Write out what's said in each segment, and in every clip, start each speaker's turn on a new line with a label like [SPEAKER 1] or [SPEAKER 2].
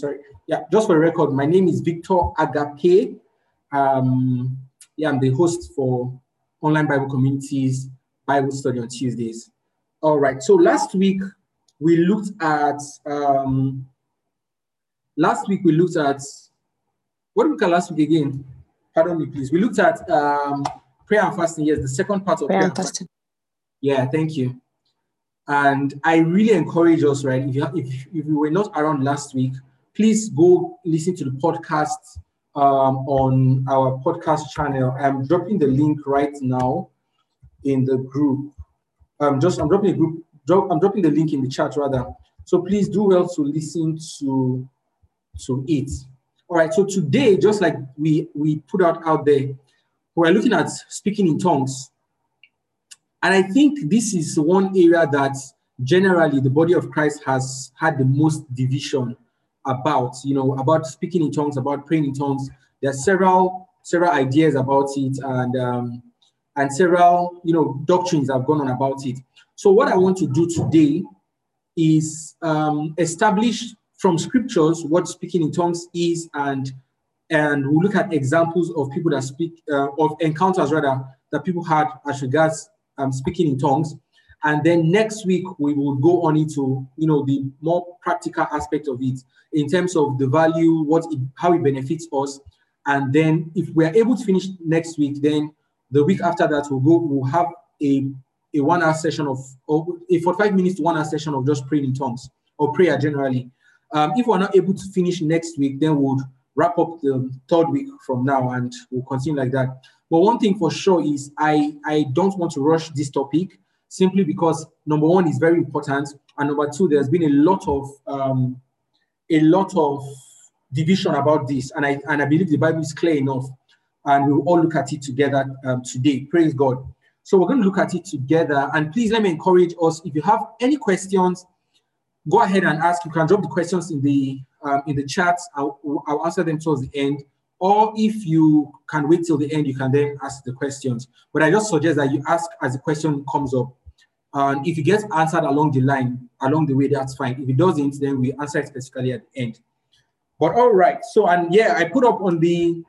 [SPEAKER 1] sorry. Yeah, just for the record, my name is Victor Agape. Um, yeah, I'm the host for Online Bible Communities Bible Study on Tuesdays. All right. So last week we looked at um, last week we looked at what did we call last week again? Pardon me, please. We looked at um, prayer and fasting. Yes, the second part of prayer, prayer and fasting. fasting. Yeah, thank you. And I really encourage us, right? If you if, if you were not around last week, please go listen to the podcast um, on our podcast channel. I'm dropping the link right now in the group. Um, just I'm dropping a group. Drop, I'm dropping the link in the chat rather. So please do well to listen to to it. All right. So today, just like we we put out out there, we're looking at speaking in tongues, and I think this is one area that generally the body of Christ has had the most division about. You know, about speaking in tongues, about praying in tongues. There are several several ideas about it, and um, and several you know doctrines have gone on about it. So what I want to do today is um, establish from scriptures what speaking in tongues is, and and we'll look at examples of people that speak uh, of encounters rather that people had as regards um, speaking in tongues. And then next week we will go on into you know the more practical aspect of it in terms of the value, what it, how it benefits us, and then if we are able to finish next week, then the week after that, we'll go, we'll have a, a one hour session of, a 45 minutes one hour session of just praying in tongues or prayer generally. Um, if we're not able to finish next week, then we'll wrap up the third week from now and we'll continue like that. But one thing for sure is I, I don't want to rush this topic simply because number one is very important, and number two, there's been a lot of um, a lot of division about this, and I and I believe the Bible is clear enough and we'll all look at it together um, today. Praise God. So we're going to look at it together. And please let me encourage us. If you have any questions, go ahead and ask. You can drop the questions in the um, in the chat. I'll, I'll answer them towards the end. Or if you can wait till the end, you can then ask the questions. But I just suggest that you ask as the question comes up. And if it gets answered along the line, along the way, that's fine. If it doesn't, then we answer it specifically at the end. But all right. So and yeah, I put up on the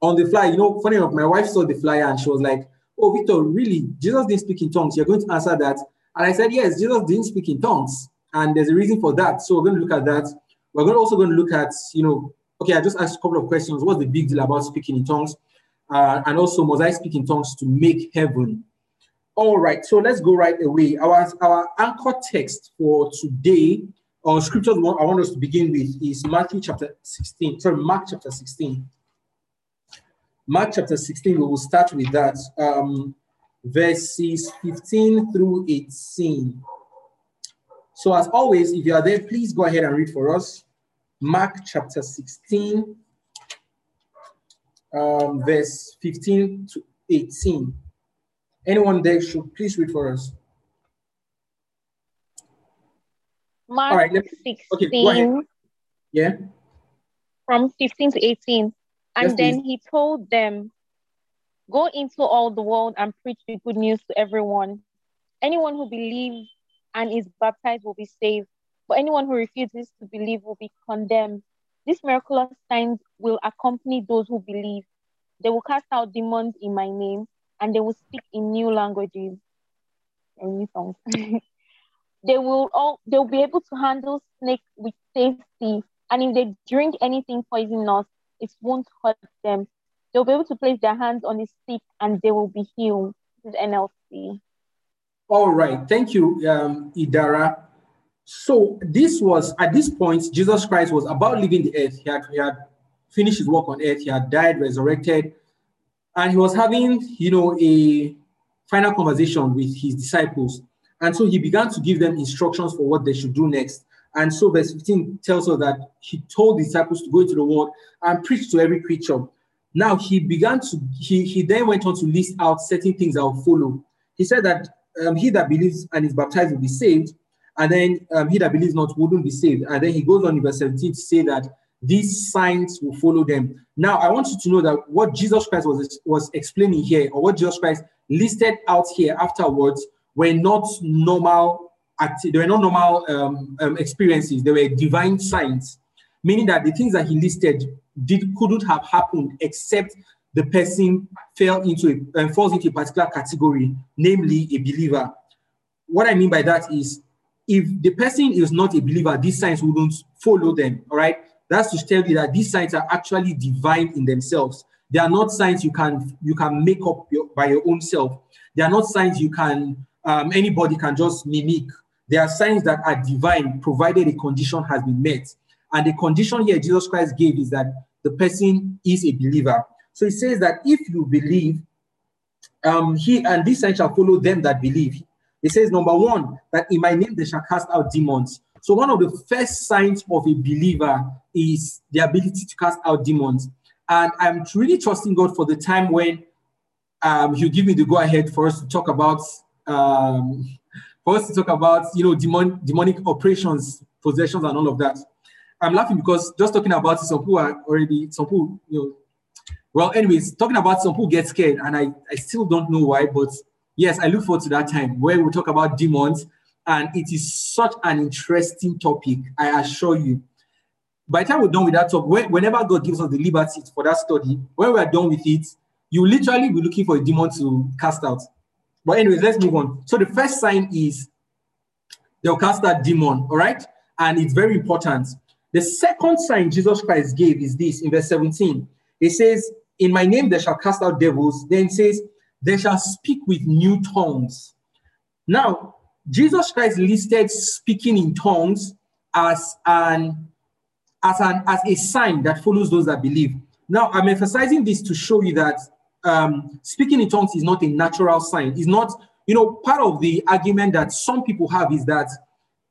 [SPEAKER 1] on the fly, you know, funny enough, my wife saw the flyer and she was like, Oh, Victor, really? Jesus didn't speak in tongues. You're going to answer that. And I said, Yes, Jesus didn't speak in tongues. And there's a reason for that. So we're going to look at that. We're going to also going to look at, you know, okay, I just asked a couple of questions. What's the big deal about speaking in tongues? Uh, and also, must I speak in tongues to make heaven? All right, so let's go right away. Our, our anchor text for today, or scripture I want us to begin with, is Matthew chapter 16. Sorry, Mark chapter 16. Mark chapter 16, we will start with that. Um, verses 15 through 18. So, as always, if you are there, please go ahead and read for us. Mark chapter 16, um, verse 15 to 18. Anyone there should please read for us.
[SPEAKER 2] Mark All right, me, 16. Okay, go ahead.
[SPEAKER 1] Yeah.
[SPEAKER 2] From 15 to 18. And yes, then please. he told them, Go into all the world and preach the good news to everyone. Anyone who believes and is baptized will be saved, but anyone who refuses to believe will be condemned. These miraculous signs will accompany those who believe. They will cast out demons in my name, and they will speak in new languages new they will all they will be able to handle snakes with safety, and if they drink anything poisonous, it won't hurt them. They'll be able to place their hands on the sick and they will be healed. This is NLT.
[SPEAKER 1] All right. Thank you, um, Idara. So this was at this point, Jesus Christ was about leaving the earth. He had, he had finished his work on earth. He had died, resurrected, and he was having, you know, a final conversation with his disciples. And so he began to give them instructions for what they should do next. And so verse 15 tells us that he told the disciples to go into the world and preach to every creature. Now he began to, he, he then went on to list out certain things that will follow. He said that um, he that believes and is baptized will be saved, and then um, he that believes not wouldn't be saved. And then he goes on in verse 17 to say that these signs will follow them. Now, I want you to know that what Jesus Christ was, was explaining here, or what Jesus Christ listed out here afterwards, were not normal they were not normal um, um, experiences. They were divine signs. meaning that the things that he listed did couldn't have happened except the person fell into a uh, falls into a particular category, namely a believer. What I mean by that is if the person is not a believer, these signs wouldn't follow them. All right. That's to tell you that these signs are actually divine in themselves. They are not signs you can you can make up your, by your own self. They are not signs you can um, anybody can just mimic. They are signs that are divine, provided a condition has been met. And the condition here Jesus Christ gave is that the person is a believer. So he says that if you believe, um, he and this sign shall follow them that believe. He says, number one, that in my name they shall cast out demons. So one of the first signs of a believer is the ability to cast out demons. And I'm really trusting God for the time when um, He'll give me the go ahead for us to talk about um, for us to talk about you know demon, demonic operations, possessions, and all of that. I'm laughing because just talking about it, some people are already some people you know. Well, anyways, talking about some people get scared, and I I still don't know why, but yes, I look forward to that time where we talk about demons, and it is such an interesting topic. I assure you. By the time we're done with that talk, whenever God gives us the liberty for that study, when we're done with it, you literally be looking for a demon to cast out. But anyways, let's move on. So the first sign is they'll cast that demon, all right? And it's very important. The second sign Jesus Christ gave is this in verse 17. It says, In my name they shall cast out devils. Then it says, They shall speak with new tongues. Now, Jesus Christ listed speaking in tongues as an as an as a sign that follows those that believe. Now, I'm emphasizing this to show you that um, speaking in tongues is not a natural sign. It's not, you know, part of the argument that some people have is that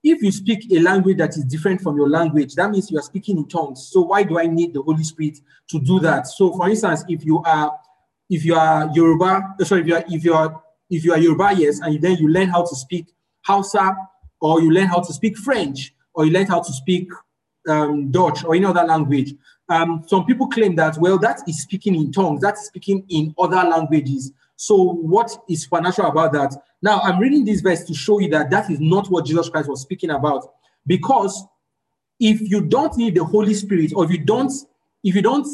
[SPEAKER 1] if you speak a language that is different from your language, that means you are speaking in tongues. So why do I need the Holy Spirit to do that? So, for instance, if you are if you are Yoruba, uh, sorry, if you are if you are if you are Yoruba, yes, and then you learn how to speak Hausa, or you learn how to speak French, or you learn how to speak um, Dutch or any other language, um, some people claim that, well, that is speaking in tongues, that's speaking in other languages. So, what is supernatural about that? Now, I'm reading this verse to show you that that is not what Jesus Christ was speaking about. Because if you don't need the Holy Spirit, or if you don't, if you don't,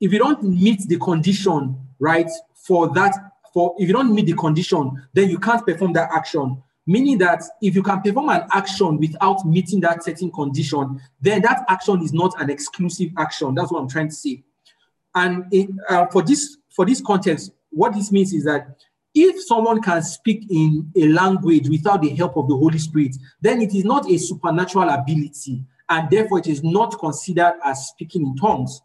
[SPEAKER 1] if you don't meet the condition, right, for that, for if you don't meet the condition, then you can't perform that action. Meaning that if you can perform an action without meeting that certain condition, then that action is not an exclusive action. That's what I'm trying to say. And it, uh, for this for this context, what this means is that if someone can speak in a language without the help of the Holy Spirit, then it is not a supernatural ability, and therefore it is not considered as speaking in tongues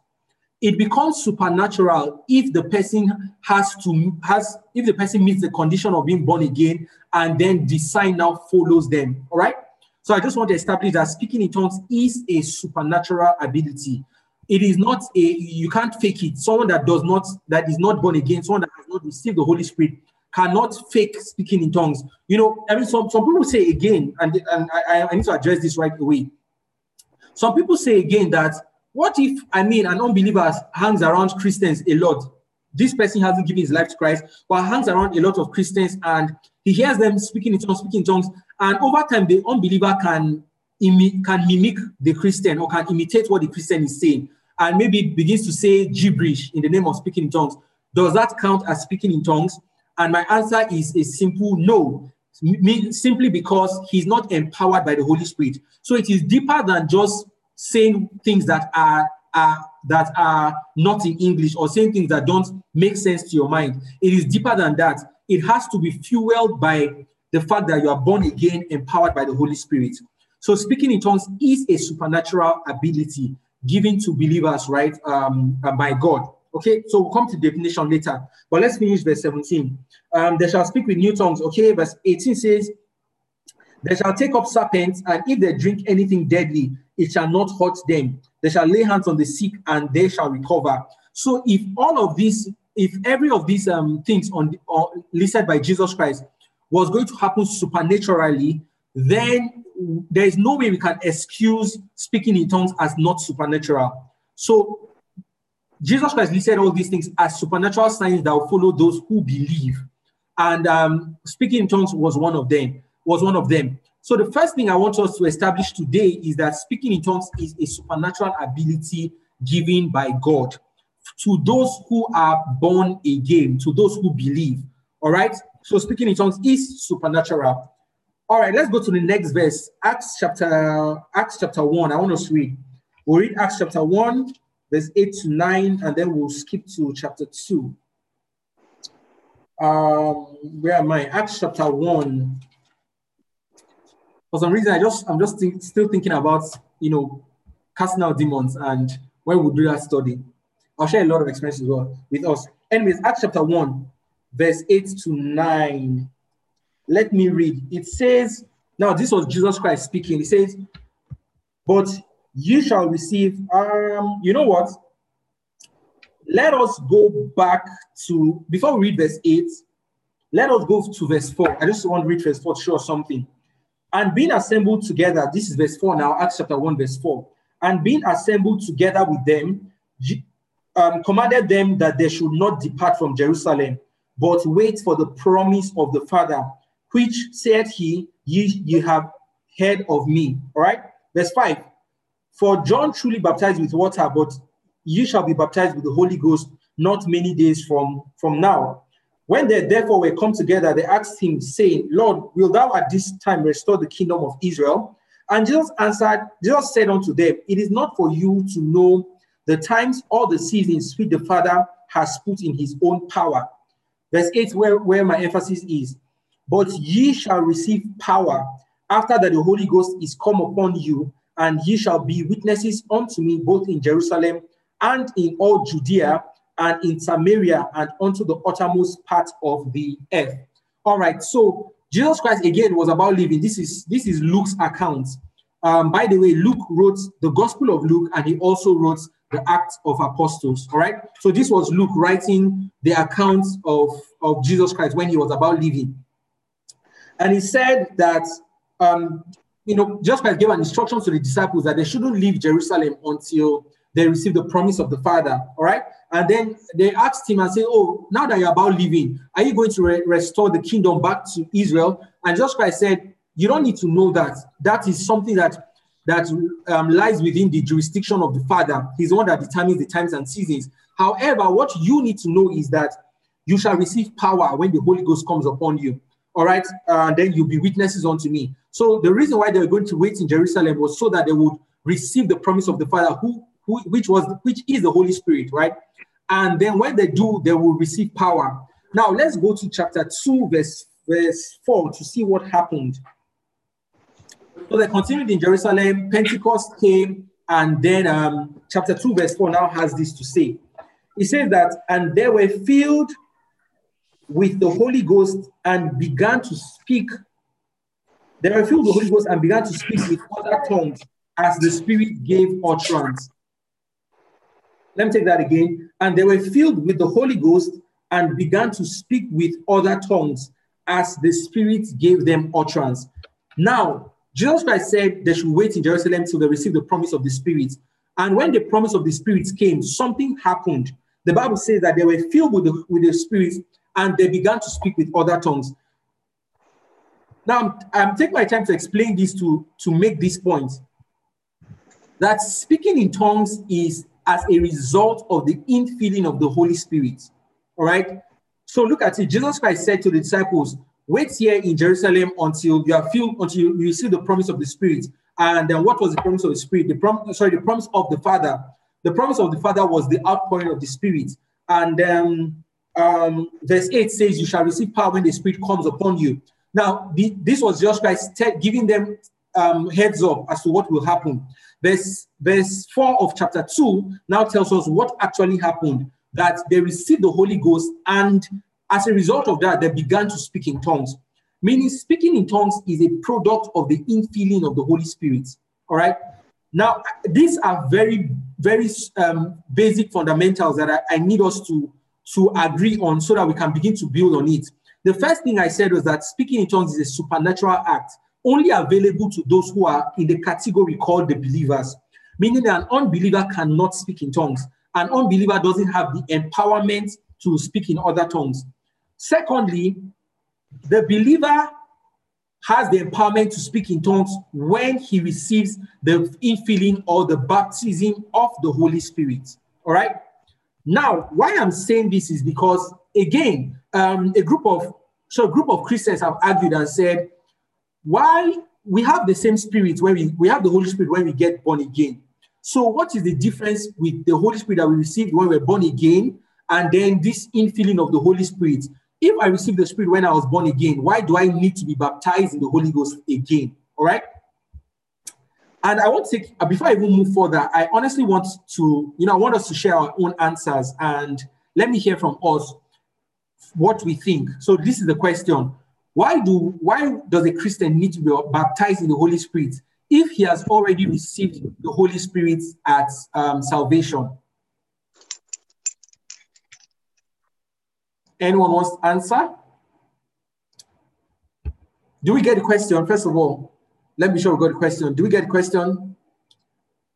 [SPEAKER 1] it becomes supernatural if the person has to has if the person meets the condition of being born again and then the sign now follows them all right? So i just want to establish that speaking in tongues is a supernatural ability. It is not a you can't fake it. Someone that does not that is not born again someone that has not received the holy spirit cannot fake speaking in tongues. You know i mean some, some people say again and, and I, I need to address this right away. Some people say again that what if, I mean, an unbeliever hangs around Christians a lot? This person hasn't given his life to Christ, but hangs around a lot of Christians and he hears them speaking in tongues, speaking in tongues, and over time the unbeliever can, imi- can mimic the Christian or can imitate what the Christian is saying, and maybe begins to say gibberish in the name of speaking in tongues. Does that count as speaking in tongues? And my answer is a simple no, simply because he's not empowered by the Holy Spirit. So it is deeper than just saying things that are, are that are not in English or saying things that don't make sense to your mind. It is deeper than that. It has to be fueled by the fact that you are born again, empowered by the Holy Spirit. So speaking in tongues is a supernatural ability given to believers, right, um, uh, by God. Okay, so we'll come to definition later. But let's finish verse 17. Um, they shall speak with new tongues. Okay, verse 18 says, They shall take up serpents, and if they drink anything deadly, it shall not hurt them. They shall lay hands on the sick and they shall recover. So if all of these, if every of these um, things on, the, on listed by Jesus Christ was going to happen supernaturally, then there is no way we can excuse speaking in tongues as not supernatural. So Jesus Christ listed all these things as supernatural signs that will follow those who believe. And um, speaking in tongues was one of them. Was one of them. So the first thing I want us to establish today is that speaking in tongues is a supernatural ability given by God to those who are born again, to those who believe. All right. So speaking in tongues is supernatural. All right, let's go to the next verse. Acts chapter Acts chapter 1. I want us to read. We'll read Acts chapter 1, verse 8 to 9, and then we'll skip to chapter 2. Um, where am I? Acts chapter 1. For some reason, I just I'm just think, still thinking about you know casting out demons and when we do that study. I'll share a lot of experiences well with us. Anyways, Acts chapter 1, verse 8 to 9. Let me read. It says, now this was Jesus Christ speaking. He says, But you shall receive, um, you know what? Let us go back to, before we read verse 8, let us go to verse 4. I just want to read verse 4 to show something. And being assembled together, this is verse 4 now, Acts chapter 1, verse 4. And being assembled together with them, um, commanded them that they should not depart from Jerusalem, but wait for the promise of the Father, which said he, ye, ye have heard of me. All right. Verse 5. For John truly baptized with water, but ye shall be baptized with the Holy Ghost not many days from, from now. When they therefore were come together, they asked him, saying, Lord, will thou at this time restore the kingdom of Israel? And Jesus answered, Jesus said unto them, It is not for you to know the times or the seasons which the Father has put in his own power. Verse 8, where, where my emphasis is. But ye shall receive power after that the Holy Ghost is come upon you, and ye shall be witnesses unto me both in Jerusalem and in all Judea and in Samaria and unto the uttermost part of the earth. All right, so Jesus Christ again was about living. This is this is Luke's account. Um, by the way, Luke wrote the Gospel of Luke, and he also wrote the Acts of Apostles. All right, so this was Luke writing the account of, of Jesus Christ when he was about living. And he said that, um, you know, Jesus Christ gave an instruction to the disciples that they shouldn't leave Jerusalem until they receive the promise of the Father. All right. And then they asked him and said, Oh, now that you're about leaving, are you going to re- restore the kingdom back to Israel? And Jesus Christ said, You don't need to know that. That is something that that um, lies within the jurisdiction of the Father. He's the one that determines the times and seasons. However, what you need to know is that you shall receive power when the Holy Ghost comes upon you. All right, uh, and then you'll be witnesses unto me. So the reason why they were going to wait in Jerusalem was so that they would receive the promise of the Father, who, who which was which is the Holy Spirit, right? And then when they do, they will receive power. Now let's go to chapter two, verse verse four, to see what happened. So they continued in Jerusalem. Pentecost came, and then um, chapter two, verse four now has this to say. It says that, and they were filled with the Holy Ghost and began to speak. They were filled with the Holy Ghost and began to speak with other tongues as the Spirit gave utterance. Let me take that again. And they were filled with the Holy Ghost and began to speak with other tongues as the Spirit gave them utterance. Now, Jesus Christ said they should wait in Jerusalem till they receive the promise of the Spirit. And when the promise of the Spirit came, something happened. The Bible says that they were filled with the, with the Spirit and they began to speak with other tongues. Now, I'm, I'm taking my time to explain this to, to make this point that speaking in tongues is as a result of the infilling of the Holy Spirit. All right. So look at it. Jesus Christ said to the disciples, Wait here in Jerusalem until you are filled, until you receive the promise of the Spirit. And then what was the promise of the Spirit? The prom- sorry, the promise of the Father. The promise of the Father was the outpouring of the Spirit. And um, um, verse 8 says, You shall receive power when the Spirit comes upon you. Now, the, this was just Christ giving them um, heads up as to what will happen. Verse, verse 4 of chapter 2 now tells us what actually happened that they received the Holy Ghost, and as a result of that, they began to speak in tongues. Meaning, speaking in tongues is a product of the infilling of the Holy Spirit. All right. Now, these are very, very um, basic fundamentals that I, I need us to to agree on so that we can begin to build on it. The first thing I said was that speaking in tongues is a supernatural act only available to those who are in the category called the believers, meaning that an unbeliever cannot speak in tongues. An unbeliever doesn't have the empowerment to speak in other tongues. Secondly, the believer has the empowerment to speak in tongues when he receives the infilling or the baptism of the Holy Spirit. All right. Now, why I'm saying this is because again, um, a group of so a group of Christians have argued and said, why we have the same spirit when we, we have the Holy Spirit when we get born again. So, what is the difference with the Holy Spirit that we received when we we're born again, and then this infilling of the Holy Spirit? If I received the Spirit when I was born again, why do I need to be baptized in the Holy Ghost again? All right. And I want to take, uh, before I even move further, I honestly want to, you know, I want us to share our own answers and let me hear from us what we think. So this is the question. Why do why does a Christian need to be baptized in the Holy Spirit if he has already received the Holy Spirit at um, salvation? Anyone wants to answer? Do we get the question? First of all, let me show we got the question. Do we get the question?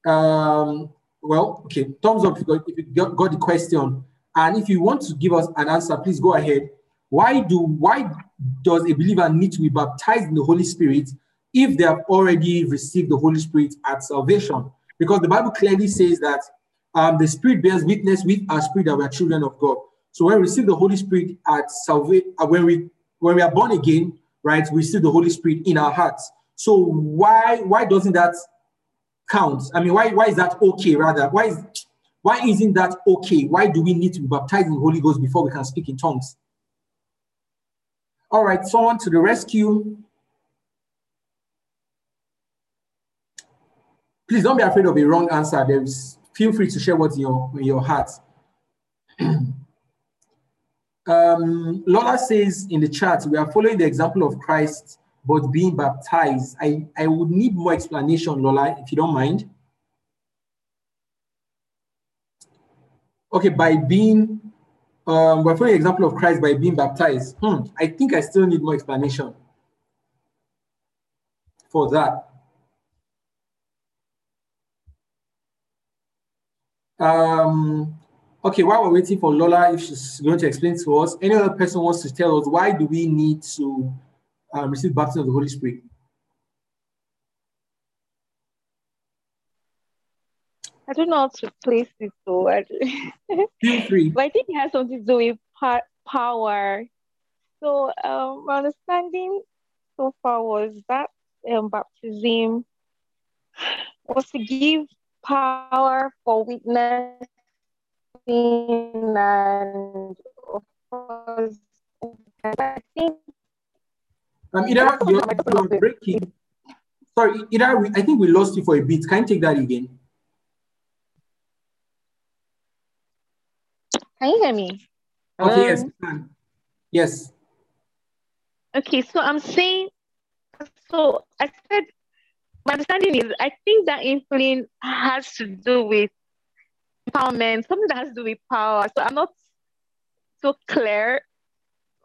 [SPEAKER 1] Um, well, okay. Thumbs up if you got, if you got, got the question. And if you want to give us an answer, please go ahead. Why do why does a believer need to be baptized in the Holy Spirit if they have already received the Holy Spirit at salvation? Because the Bible clearly says that um, the Spirit bears witness with our spirit that we are children of God. So when we receive the Holy Spirit at salvation, uh, when we when we are born again, right, we receive the Holy Spirit in our hearts. So why why doesn't that count? I mean, why why is that okay? Rather, why is why isn't that okay? Why do we need to be baptized in the Holy Ghost before we can speak in tongues? All right, someone to the rescue. Please don't be afraid of a wrong answer. There's feel free to share what's in your in your heart. um, Lola says in the chat, we are following the example of Christ, but being baptized. I, I would need more explanation, Lola, if you don't mind. Okay, by being um, we're following example of Christ by being baptized. Hmm, I think I still need more explanation for that. Um, okay, while we're waiting for Lola, if she's going to explain to us, any other person wants to tell us why do we need to um, receive baptism of the Holy Spirit?
[SPEAKER 2] I don't know how to place this so
[SPEAKER 1] Feel free.
[SPEAKER 2] but I think it has something to do with power. So um, my understanding so far was that um, baptism was to give power for witnessing and of course I think
[SPEAKER 1] um, Ida, you're, you're breaking. Sorry, Ida, I think we lost you for a bit. Can you take that again?
[SPEAKER 2] Can you hear me?
[SPEAKER 1] Okay, yes, can. Yes.
[SPEAKER 2] Okay, so I'm saying, so I said, my understanding is, I think that influence has to do with empowerment, something that has to do with power. So I'm not so clear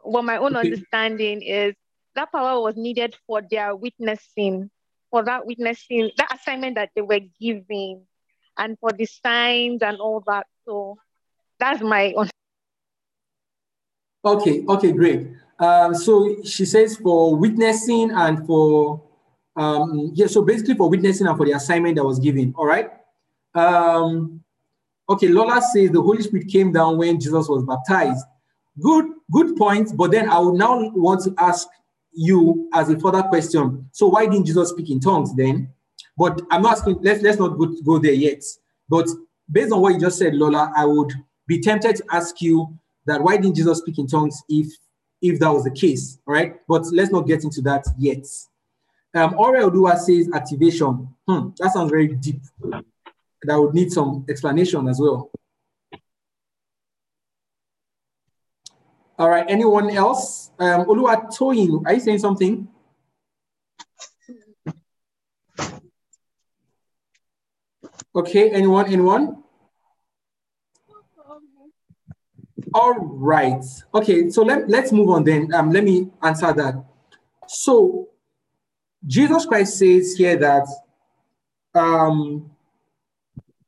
[SPEAKER 2] what my own okay. understanding is that power was needed for their witnessing, for that witnessing, that assignment that they were giving, and for the signs and all that. So that's my own.
[SPEAKER 1] Okay, okay, great. Um, so she says for witnessing and for um, yeah, so basically for witnessing and for the assignment that was given. All right. Um, okay, Lola says the Holy Spirit came down when Jesus was baptized. Good, good point. But then I would now want to ask you as a further question. So why didn't Jesus speak in tongues then? But I'm not asking. Let's let's not go, go there yet. But based on what you just said, Lola, I would be tempted to ask you that why didn't Jesus speak in tongues if if that was the case, all right? But let's not get into that yet. Um, Ore Odua says activation. Hmm, that sounds very deep. That would need some explanation as well. All right, anyone else? Um, Oluwatoyin, are you saying something? Okay, anyone, anyone? All right. Okay, so let, let's move on then. Um, let me answer that. So Jesus Christ says here that um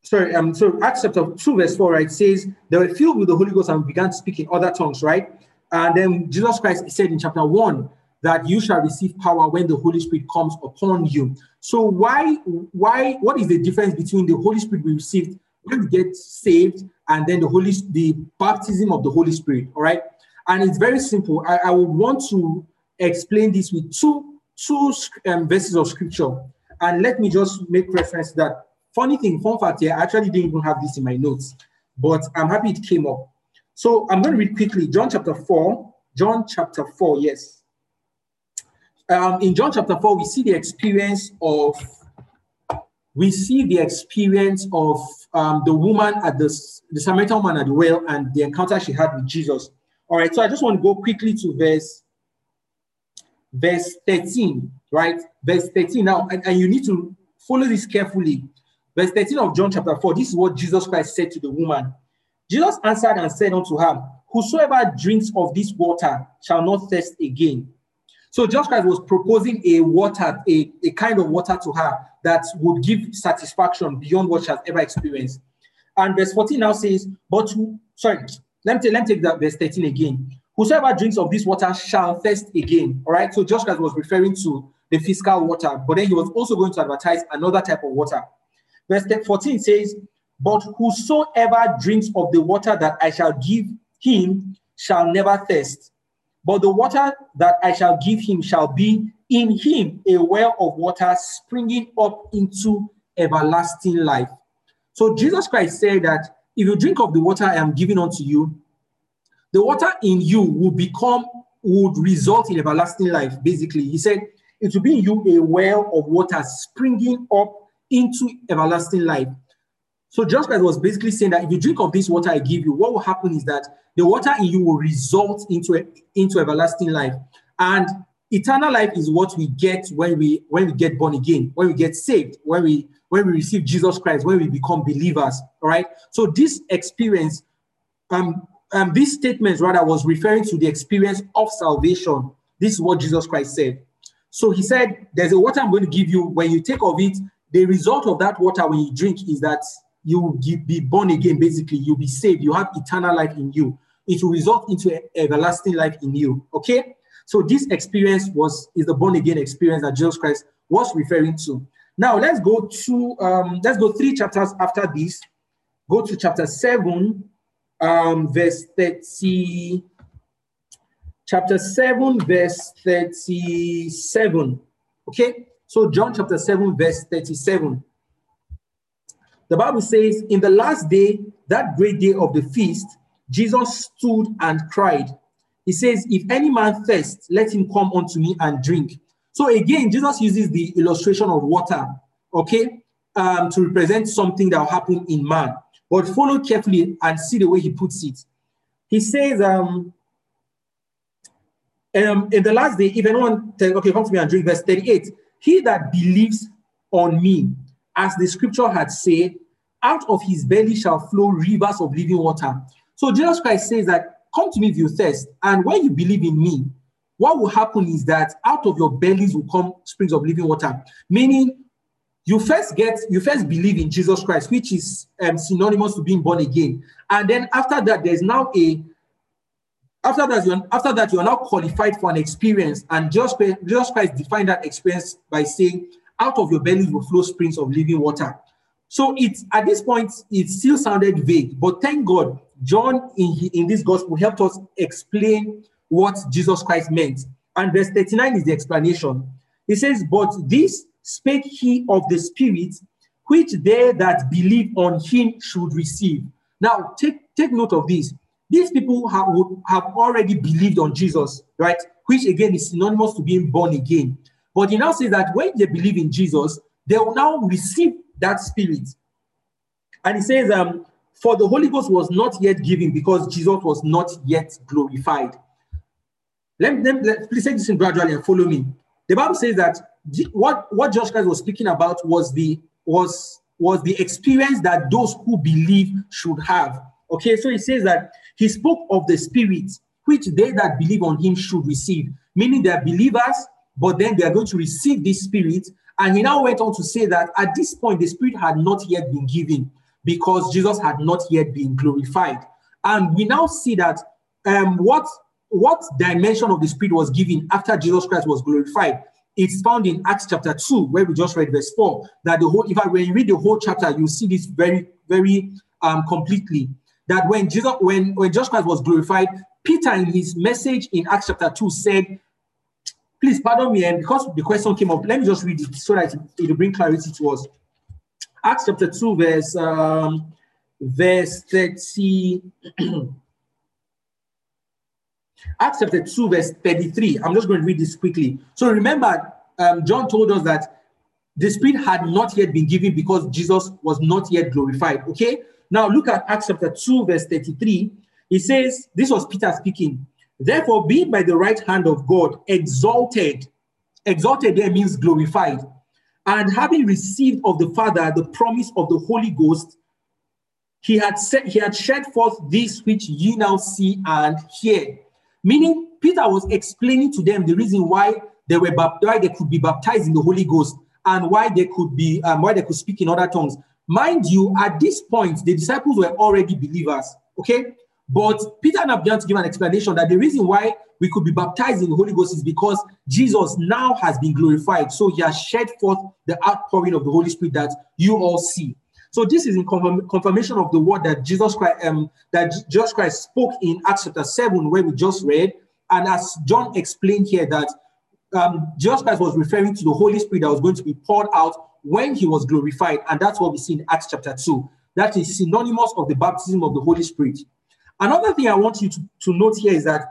[SPEAKER 1] sorry, um so Acts chapter 2, verse 4, right, says they were filled with the Holy Ghost and began to speak in other tongues, right? And then Jesus Christ said in chapter 1 that you shall receive power when the Holy Spirit comes upon you. So why why what is the difference between the Holy Spirit we received when we get saved and then the Holy the baptism of the Holy Spirit? All right, and it's very simple. I, I would want to explain this with two two um, verses of scripture, and let me just make reference that. Funny thing, fun fact here, I actually didn't even have this in my notes, but I'm happy it came up. So I'm going to read quickly John chapter 4. John chapter 4, yes. Um, in John chapter 4, we see the experience of we see the experience of um, the woman at the, the Samaritan woman at the well and the encounter she had with Jesus. All right, so I just want to go quickly to verse verse 13, right? Verse 13 now, and, and you need to follow this carefully. Verse 13 of John chapter 4, this is what Jesus Christ said to the woman. Jesus answered and said unto her, Whosoever drinks of this water shall not thirst again. So Jesus Christ was proposing a water, a, a kind of water to her that would give satisfaction beyond what she has ever experienced. And verse 14 now says, But who, sorry, let me, take, let me take that verse 13 again. Whosoever drinks of this water shall thirst again. All right. So Christ was referring to the physical water, but then he was also going to advertise another type of water. Verse 14 says, But whosoever drinks of the water that I shall give him shall never thirst. But the water that I shall give him shall be in him a well of water springing up into everlasting life. So Jesus Christ said that if you drink of the water I am giving unto you, the water in you will become, would result in everlasting life. Basically, he said it will be in you a well of water springing up into everlasting life. So Jesus Christ was basically saying that if you drink of this water I give you, what will happen is that the water in you will result into, a, into everlasting life. And eternal life is what we get when we when we get born again, when we get saved, when we when we receive Jesus Christ, when we become believers. All right. So this experience, um, um, these statements rather was referring to the experience of salvation. This is what Jesus Christ said. So he said, There's a water I'm going to give you. When you take of it, the result of that water when you drink is that you will be born again, basically. You'll be saved. You have eternal life in you. It will result into everlasting life in you. Okay? So this experience was is the born again experience that Jesus Christ was referring to. Now let's go to um, let's go three chapters after this. Go to chapter seven, um, verse 30. Chapter 7, verse 37. Okay, so John chapter 7, verse 37. The Bible says, In the last day, that great day of the feast, Jesus stood and cried. He says, If any man thirst, let him come unto me and drink. So again, Jesus uses the illustration of water, okay, um, to represent something that will happen in man. But follow carefully and see the way he puts it. He says, um, um, in the last day, if anyone, okay, come to me and drink, verse 38, he that believes on me, as the scripture had said, out of his belly shall flow rivers of living water. So Jesus Christ says that, come to me if you thirst, and when you believe in me, what will happen is that out of your bellies will come springs of living water. Meaning, you first get, you first believe in Jesus Christ, which is um, synonymous to being born again. And then after that, there's now a after that, you're, after that, you are now qualified for an experience. And Jesus Christ defined that experience by saying, out of your belly will flow springs of living water. So it's at this point, it still sounded vague, but thank God, John in, in this gospel helped us explain what Jesus Christ meant. And verse 39 is the explanation. He says, But this spake he of the Spirit, which they that believe on him should receive. Now, take, take note of this. These people have, would have already believed on Jesus, right? Which again is synonymous to being born again. But he now says that when they believe in Jesus, they will now receive that spirit. And he says, um, for the Holy Ghost was not yet given because Jesus was not yet glorified. Let, let, let please take this in gradually and follow me. The Bible says that what, what Jesus Christ was speaking about was the was was the experience that those who believe should have. Okay, so he says that he spoke of the Spirit, which they that believe on him should receive, meaning they are believers, but then they are going to receive this Spirit. And he now went on to say that at this point, the Spirit had not yet been given because Jesus had not yet been glorified. And we now see that um, what what dimension of the Spirit was given after Jesus Christ was glorified. It's found in Acts chapter 2, where we just read verse 4. That the whole, in fact, when you read the whole chapter, you see this very, very um, completely. That when Jesus, when, when Jesus Christ was glorified, Peter in his message in Acts chapter 2 said, Please pardon me, and because the question came up, let me just read it so that it will bring clarity to us. Acts chapter 2, verse um, verse 30. Acts chapter 2, verse 33. I'm just going to read this quickly. So remember, um, John told us that the Spirit had not yet been given because Jesus was not yet glorified. Okay? Now look at Acts chapter 2, verse 33. He says, This was Peter speaking. Therefore, being by the right hand of God exalted, exalted there means glorified, and having received of the Father the promise of the Holy Ghost, he had said he had shed forth this which ye now see and hear. Meaning, Peter was explaining to them the reason why they were why they could be baptized in the Holy Ghost and why they could be um, why they could speak in other tongues. Mind you, at this point, the disciples were already believers. Okay, but Peter now began to give an explanation that the reason why we could be baptized in the Holy Ghost is because Jesus now has been glorified. So he has shed forth the outpouring of the Holy Spirit that you all see. So this is in confirmation of the word that Jesus Christ um, that Jesus Christ spoke in Acts chapter 7, where we just read. And as John explained here, that um, Jesus Christ was referring to the Holy Spirit that was going to be poured out when he was glorified. And that's what we see in Acts chapter 2. That is synonymous of the baptism of the Holy Spirit. Another thing I want you to, to note here is that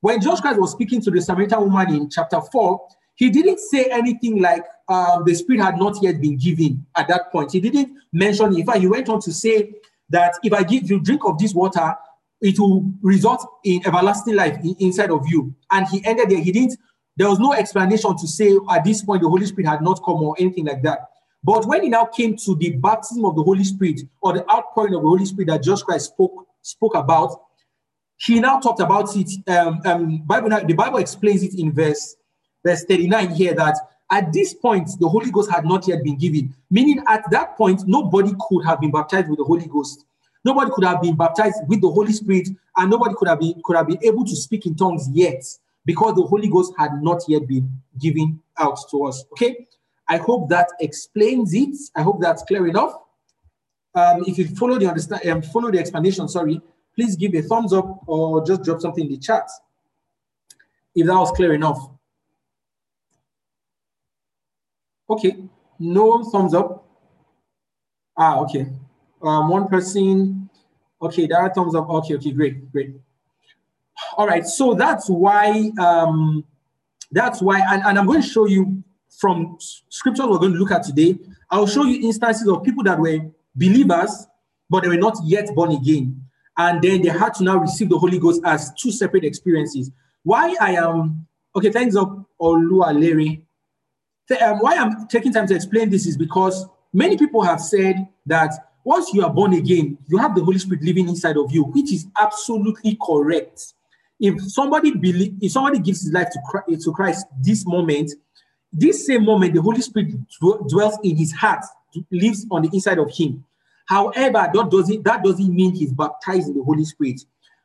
[SPEAKER 1] when Jesus Christ was speaking to the Samaritan woman in chapter 4, he didn't say anything like um, the Spirit had not yet been given at that point. He didn't mention it. In fact, he went on to say that if I give you drink of this water, it will result in everlasting life inside of you. And he ended there. He didn't, there was no explanation to say at this point the Holy Spirit had not come or anything like that. But when he now came to the baptism of the Holy Spirit or the outpouring of the Holy Spirit that Jesus Christ spoke spoke about, he now talked about it. Um, um, Bible, the Bible explains it in verse, verse 39 here that at this point, the Holy Ghost had not yet been given, meaning at that point, nobody could have been baptized with the Holy Ghost. Nobody could have been baptized with the Holy Spirit, and nobody could have been could have been able to speak in tongues yet, because the Holy Ghost had not yet been given out to us. Okay, I hope that explains it. I hope that's clear enough. Um, if you follow the understand, um, follow the explanation, sorry, please give a thumbs up or just drop something in the chat if that was clear enough. Okay, no thumbs up. Ah, okay. Um, one person. Okay, are thumbs up. Okay, okay, great, great. All right, so that's why. Um, that's why, and, and I'm going to show you from scriptures we're going to look at today. I'll show you instances of people that were believers, but they were not yet born again. And then they had to now receive the Holy Ghost as two separate experiences. Why I am, okay, thanks up, Larry. Um, why I'm taking time to explain this is because many people have said that once you are born again, you have the Holy Spirit living inside of you, which is absolutely correct. If somebody believe, if somebody gives his life to Christ, to Christ this moment, this same moment, the Holy Spirit dwells in his heart, lives on the inside of him. However, that doesn't, that doesn't mean he's baptized in the Holy Spirit.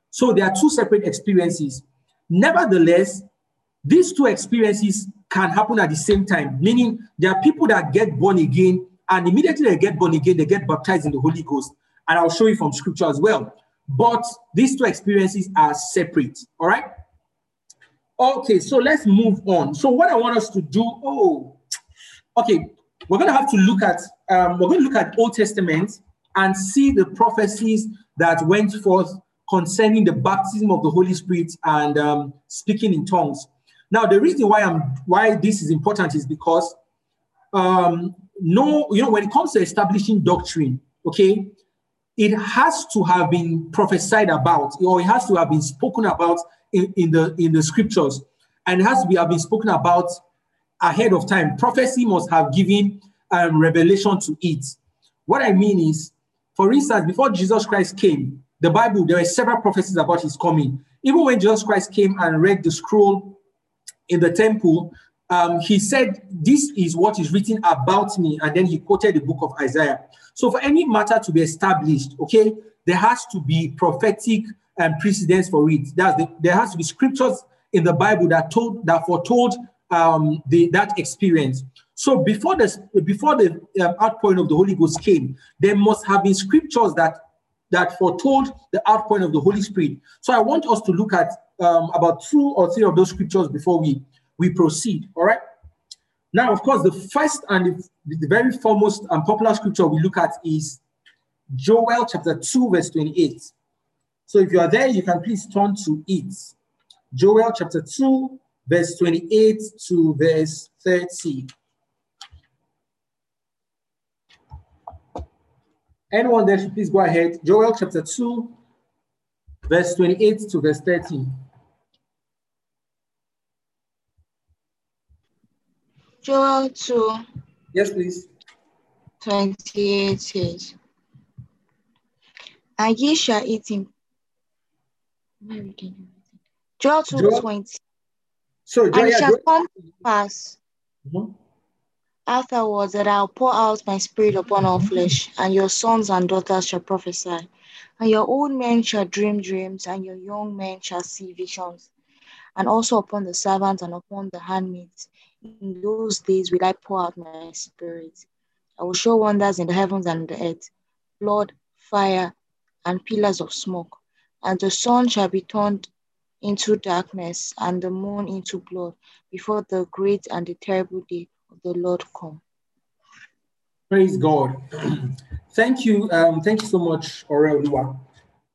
[SPEAKER 1] So there are two separate experiences. Nevertheless, these two experiences can happen at the same time, meaning there are people that get born again, and immediately they get born again, they get baptized in the Holy Ghost. And I'll show you from scripture as well. But these two experiences are separate. All right. Okay, so let's move on. So, what I want us to do, oh, okay, we're going to have to look at, um, we're going to look at Old Testament and see the prophecies that went forth concerning the baptism of the Holy Spirit and um, speaking in tongues. Now, the reason why I'm why this is important is because um, no, you know, when it comes to establishing doctrine, okay, it has to have been prophesied about, or it has to have been spoken about in, in the in the scriptures, and it has to be have been spoken about ahead of time. Prophecy must have given um, revelation to it. What I mean is, for instance, before Jesus Christ came, the Bible there were several prophecies about his coming. Even when Jesus Christ came and read the scroll in the temple, um, he said, This is what is written about me. And then he quoted the book of Isaiah. So, for any matter to be established, okay, there has to be prophetic and um, precedence for it. The, there has to be scriptures in the Bible that told that foretold um, the, that experience. So before the before the um, outpouring of the Holy Ghost came, there must have been scriptures that that foretold the outpouring of the Holy Spirit. So I want us to look at um, about two or three of those scriptures before we we proceed. All right. Now, of course, the first and the, the very foremost and popular scripture we look at is Joel chapter 2, verse 28. So if you are there, you can please turn to it. Joel chapter 2, verse 28 to verse 30. Anyone there should please go ahead. Joel chapter 2, verse 28 to verse 30.
[SPEAKER 3] Joel 2.
[SPEAKER 1] Yes, please.
[SPEAKER 3] 28 says, And ye shall eat him. Joel 2 Joel, 20.
[SPEAKER 1] Sorry,
[SPEAKER 3] and it shall Joel. come to pass mm-hmm. afterwards that I'll pour out my spirit upon all flesh, and your sons and daughters shall prophesy, and your old men shall dream dreams, and your young men shall see visions, and also upon the servants and upon the handmaids in those days will I pour out my spirit. I will show wonders in the heavens and the earth, blood, fire, and pillars of smoke. And the sun shall be turned into darkness and the moon into blood before the great and the terrible day of the Lord come.
[SPEAKER 1] Praise God. thank you. Um, thank you so much, Oreoluwa.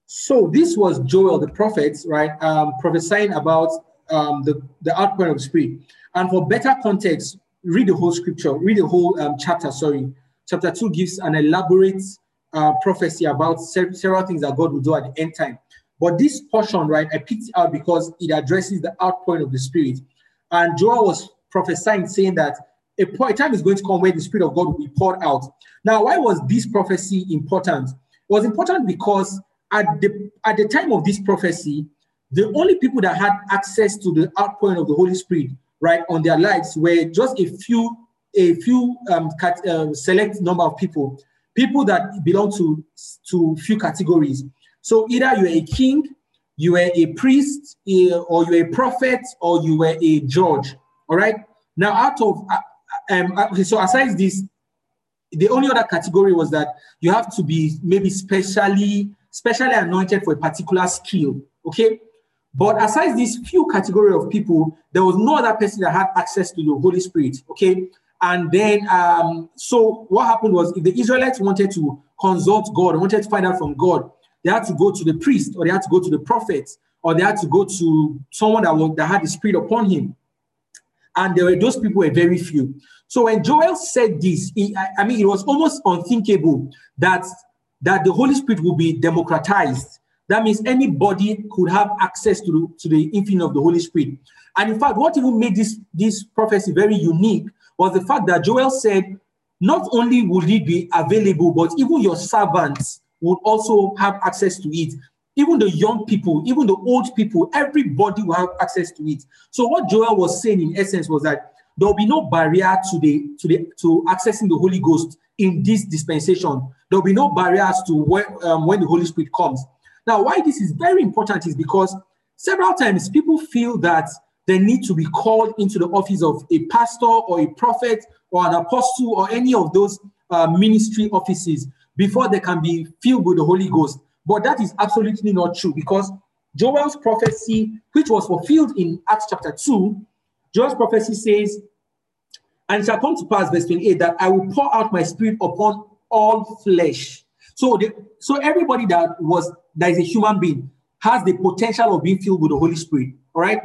[SPEAKER 1] So this was Joel the prophet, right? Um, prophesying about um, the, the outpouring of the Spirit. And for better context, read the whole scripture, read the whole um, chapter, sorry. Chapter 2 gives an elaborate uh, prophecy about several things that God will do at the end time. But this portion, right, I picked it out because it addresses the outpouring of the Spirit. And Joel was prophesying, saying that a, point, a time is going to come where the Spirit of God will be poured out. Now, why was this prophecy important? It was important because at the at the time of this prophecy, the only people that had access to the outpouring of the Holy Spirit right, on their lives were just a few, a few um, cat, uh, select number of people, people that belong to, to few categories. So either you're a king, you were a priest, or you were a prophet, or you were a judge. All right. Now, out of uh, um, uh, so aside this, the only other category was that you have to be maybe specially specially anointed for a particular skill. Okay. But aside these few category of people, there was no other person that had access to the Holy Spirit. Okay. And then, um, so what happened was if the Israelites wanted to consult God, wanted to find out from God, they had to go to the priest or they had to go to the prophet or they had to go to someone that, was, that had the Spirit upon him. And there were those people were very few. So when Joel said this, he, I, mean, it was almost unthinkable that, that the Holy Spirit will be democratized that means anybody could have access to the, to the infilling of the Holy Spirit. And in fact, what even made this, this prophecy very unique was the fact that Joel said, not only will it be available, but even your servants would also have access to it. Even the young people, even the old people, everybody will have access to it. So what Joel was saying in essence was that there will be no barrier to the to the to accessing the Holy Ghost in this dispensation. There will be no barriers to when, um, when the Holy Spirit comes. Now, why this is very important is because several times people feel that they need to be called into the office of a pastor or a prophet or an apostle or any of those uh, ministry offices before they can be filled with the Holy Ghost. But that is absolutely not true because Joel's prophecy, which was fulfilled in Acts chapter 2, Joel's prophecy says, And it shall come to pass, verse 28, that I will pour out my spirit upon all flesh. So, the, so everybody that was that is a human being has the potential of being filled with the Holy Spirit. All right.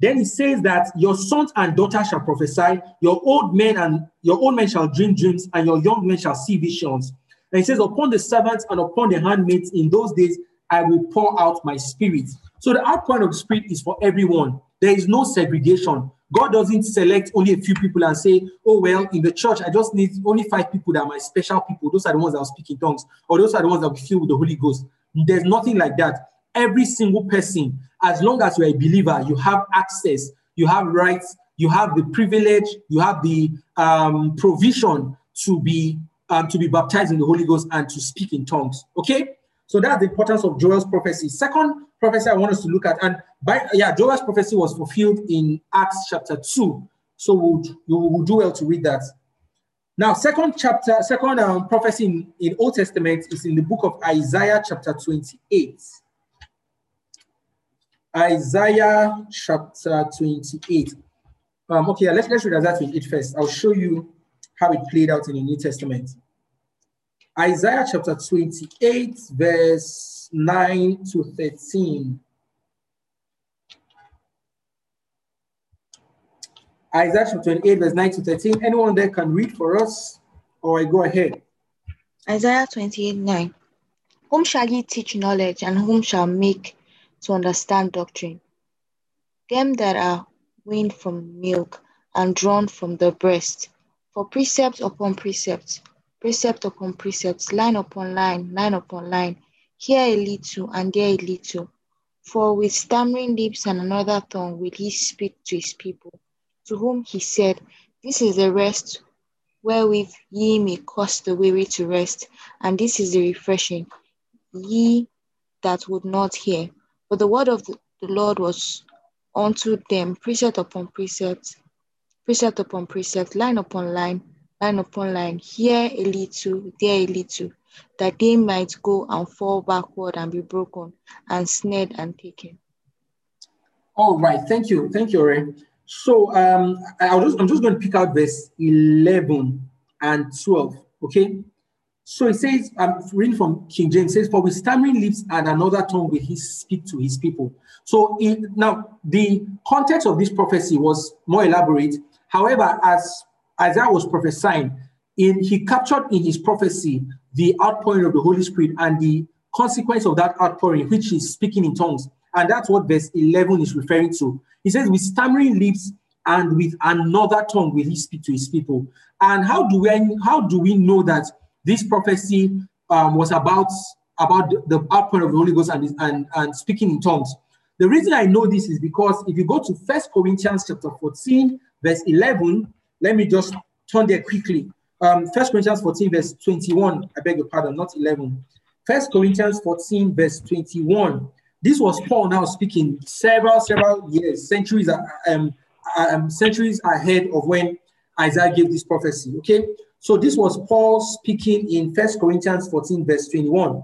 [SPEAKER 1] Then he says that your sons and daughters shall prophesy, your old men and your old men shall dream dreams, and your young men shall see visions. And he says, Upon the servants and upon the handmaids in those days, I will pour out my spirit. So the outpouring of the spirit is for everyone. There is no segregation. God doesn't select only a few people and say, oh, well, in the church, I just need only five people that are my special people. Those are the ones that will speak in tongues, or those are the ones that will filled with the Holy Ghost. There's nothing like that. Every single person, as long as you're a believer, you have access, you have rights you have the privilege, you have the um, provision to be um, to be baptized in the Holy Ghost and to speak in tongues. Okay, so that's the importance of Joel's prophecy. Second prophecy I want us to look at, and by yeah, Joel's prophecy was fulfilled in Acts chapter two. So we'll, you will do well to read that. Now, second chapter, second um, prophecy in, in Old Testament is in the book of Isaiah chapter 28. Isaiah chapter 28. Um, okay, let's, let's read Isaiah 28 first. I'll show you how it played out in the New Testament. Isaiah chapter 28, verse 9 to 13. Isaiah chapter 28, verse 9 to 13. Anyone there can read for us, or I go ahead.
[SPEAKER 3] Isaiah 28, 9. Whom shall ye teach knowledge, and whom shall make to understand doctrine? Them that are weaned from milk and drawn from the breast. For precept upon precept, precept upon precept, line upon line, line upon line, here a little and there a little. For with stammering lips and another tongue will he speak to his people to whom he said, This is the rest wherewith ye may cause the weary to rest, and this is the refreshing, ye that would not hear. But the word of the, the Lord was unto them precept upon precept, precept upon precept, line upon line, line upon line, here a little, there a little, that they might go and fall backward and be broken and snared and taken.
[SPEAKER 1] All right, thank you, thank you, Ray. So um, I'll just, I'm just going to pick out verse 11 and 12. Okay. So it says, I'm reading from King James, says, For with stammering lips and another tongue will he speak to his people. So in, now the context of this prophecy was more elaborate. However, as Isaiah was prophesying, in he captured in his prophecy the outpouring of the Holy Spirit and the consequence of that outpouring, which is speaking in tongues. And that's what verse 11 is referring to. He says, with stammering lips and with another tongue will he speak to his people. And how do we how do we know that this prophecy um, was about about the, outpouring of the Holy Ghost and, and, and speaking in tongues? The reason I know this is because if you go to First Corinthians chapter 14, verse 11, let me just turn there quickly. Um, First Corinthians 14, verse 21. I beg your pardon, not 11. First Corinthians 14, verse 21. This was Paul now speaking several, several years, centuries, um, um, centuries ahead of when Isaiah gave this prophecy. Okay, so this was Paul speaking in First Corinthians 14, verse 21.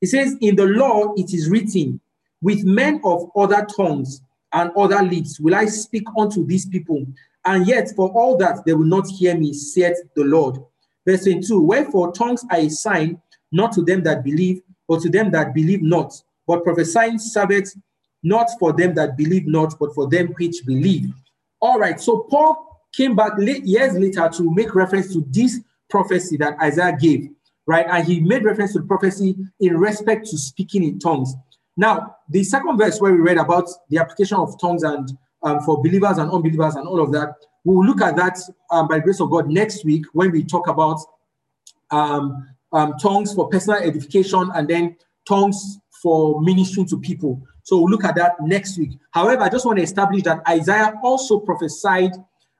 [SPEAKER 1] He says, In the law it is written, with men of other tongues and other lips will I speak unto these people, and yet for all that they will not hear me, saith the Lord. Verse 22 Wherefore tongues are a sign, not to them that believe, but to them that believe not. But prophesying serveth not for them that believe not, but for them which believe. All right, so Paul came back late, years later to make reference to this prophecy that Isaiah gave, right? And he made reference to prophecy in respect to speaking in tongues. Now, the second verse where we read about the application of tongues and um, for believers and unbelievers and all of that, we will look at that um, by grace of God next week when we talk about um, um tongues for personal edification and then tongues for ministering to people. So we'll look at that next week. However, I just want to establish that Isaiah also prophesied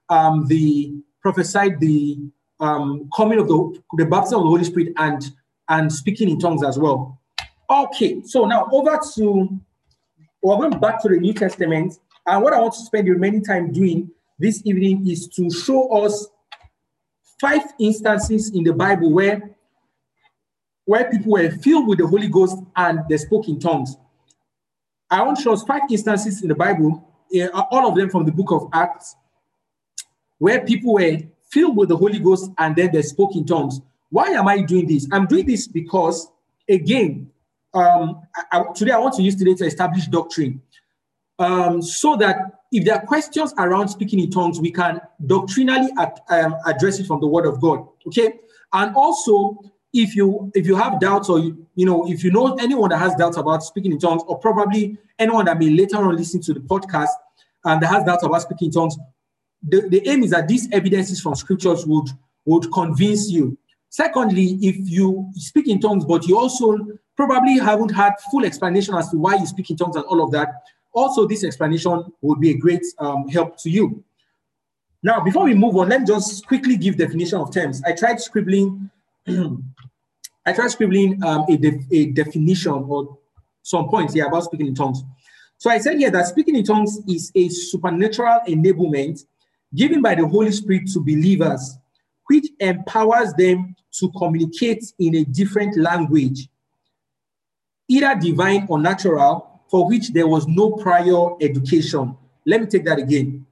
[SPEAKER 1] um, the prophesied the um, coming of the, the baptism of the Holy Spirit and and speaking in tongues as well. Okay, so now over to we're going back to the New Testament, and what I want to spend the remaining time doing this evening is to show us five instances in the Bible where where people were filled with the Holy Ghost and they spoke in tongues. I want to show us five instances in the Bible, uh, all of them from the book of Acts, where people were filled with the Holy Ghost and then they spoke in tongues. Why am I doing this? I'm doing this because, again, um, I, today I want to use today to establish doctrine um, so that if there are questions around speaking in tongues, we can doctrinally um, address it from the Word of God. Okay, and also if you if you have doubts or you, you know if you know anyone that has doubts about speaking in tongues or probably anyone that may later on listen to the podcast and that has doubts about speaking in tongues the, the aim is that these evidences from scriptures would would convince you secondly if you speak in tongues but you also probably haven't had full explanation as to why you speak in tongues and all of that also this explanation would be a great um, help to you Now, before we move on, let me just quickly give definition of terms. I tried scribbling, I tried scribbling um, a, de- a definition or some points here about speaking in tongues. So I said here that speaking in tongues is a supernatural enablement given by the Holy Spirit to believers, which empowers them to communicate in a different language, either divine or natural, for which there was no prior education. Let me take that again.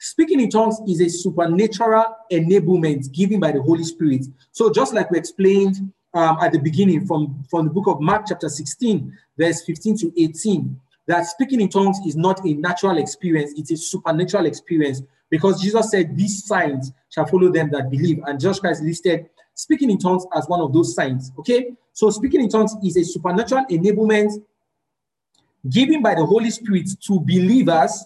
[SPEAKER 1] Speaking in tongues is a supernatural enablement given by the Holy Spirit. So, just like we explained um, at the beginning from, from the book of Mark, chapter 16, verse 15 to 18, that speaking in tongues is not a natural experience, it's a supernatural experience because Jesus said, These signs shall follow them that believe. And Jesus Christ listed speaking in tongues as one of those signs. Okay, so speaking in tongues is a supernatural enablement given by the Holy Spirit to believers,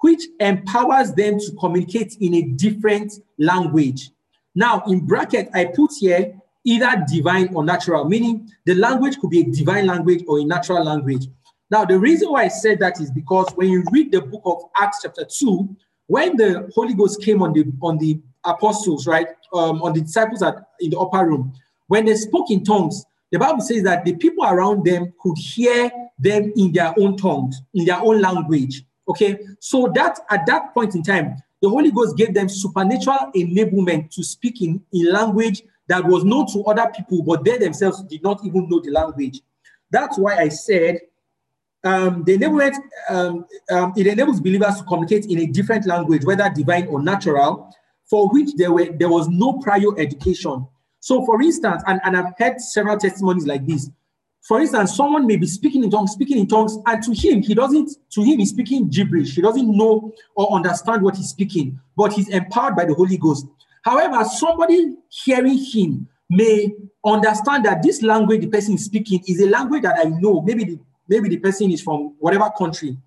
[SPEAKER 1] which empowers them to communicate in a different language. Now, in bracket, I put here either divine or natural, meaning the language could be a divine language or a natural language. Now, the reason why I said that is because when you read the book of Acts, chapter 2, when the Holy Ghost came on the on the apostles, right, um, on the disciples at, in the upper room, when they spoke in tongues, the Bible says that the people around them could hear them in their own tongues, in their own language. Okay, so that at that point in time, the Holy Ghost gave them supernatural enablement to speak in, in language that was known to other people, but they themselves did not even know the language. That's why I said um, the enablement um, um, it enables believers to communicate in a different language, whether divine or natural, for which there were there was no prior education. So, for instance, and, and I've heard several testimonies like this. For instance, someone may be speaking in tongues, speaking in tongues, and to him, he doesn't, to him, he's speaking gibberish. He doesn't know or understand what he's speaking, but he's empowered by the Holy Ghost. However, somebody hearing him may understand that this language the person is speaking is a language that I know. Maybe the, maybe the person is from whatever country.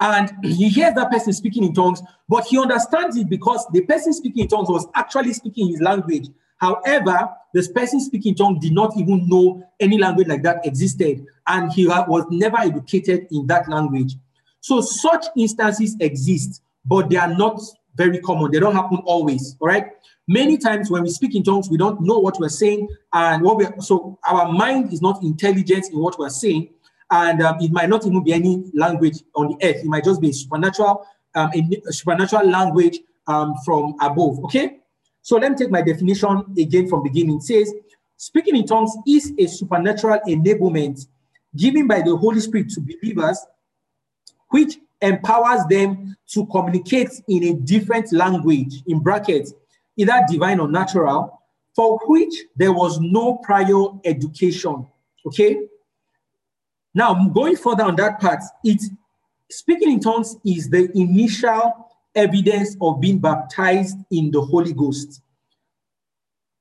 [SPEAKER 1] And he hears that person speaking in tongues, but he understands it because the person speaking in tongues was actually speaking his language. However, this person speaking tongue did not even know any language like that existed, and he was never educated in that language. So such instances exist, but they are not very common. They don't happen always. All right. Many times when we speak in tongues, we don't know what we're saying, and what we so our mind is not intelligent in what we're saying, and um, it might not even be any language on the earth. It might just be supernatural, um, a supernatural language um, from above. Okay. So let me take my definition again from the beginning. It says, speaking in tongues is a supernatural enablement given by the Holy Spirit to believers, which empowers them to communicate in a different language, in brackets, either divine or natural, for which there was no prior education. Okay? Now, going further on that part, it speaking in tongues is the initial evidence of being baptized in the Holy Ghost.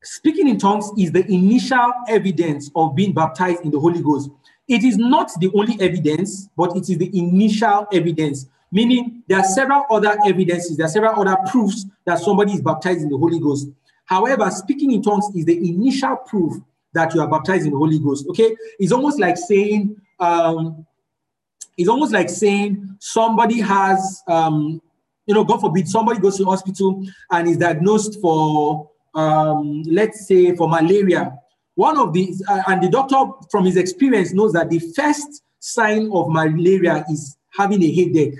[SPEAKER 1] Speaking in tongues is the initial evidence of being baptized in the Holy Ghost. It is not the only evidence, but it is the initial evidence, meaning there are several other evidences, there are several other proofs that somebody is baptized in the Holy Ghost. However, speaking in tongues is the initial proof that you are baptized in the Holy Ghost. Okay, it's almost like saying, um, it's almost like saying somebody has um, you know, God forbid, somebody goes to hospital and is diagnosed for, um, let's say, for malaria. One of these, uh, and the doctor, from his experience, knows that the first sign of malaria is having a headache.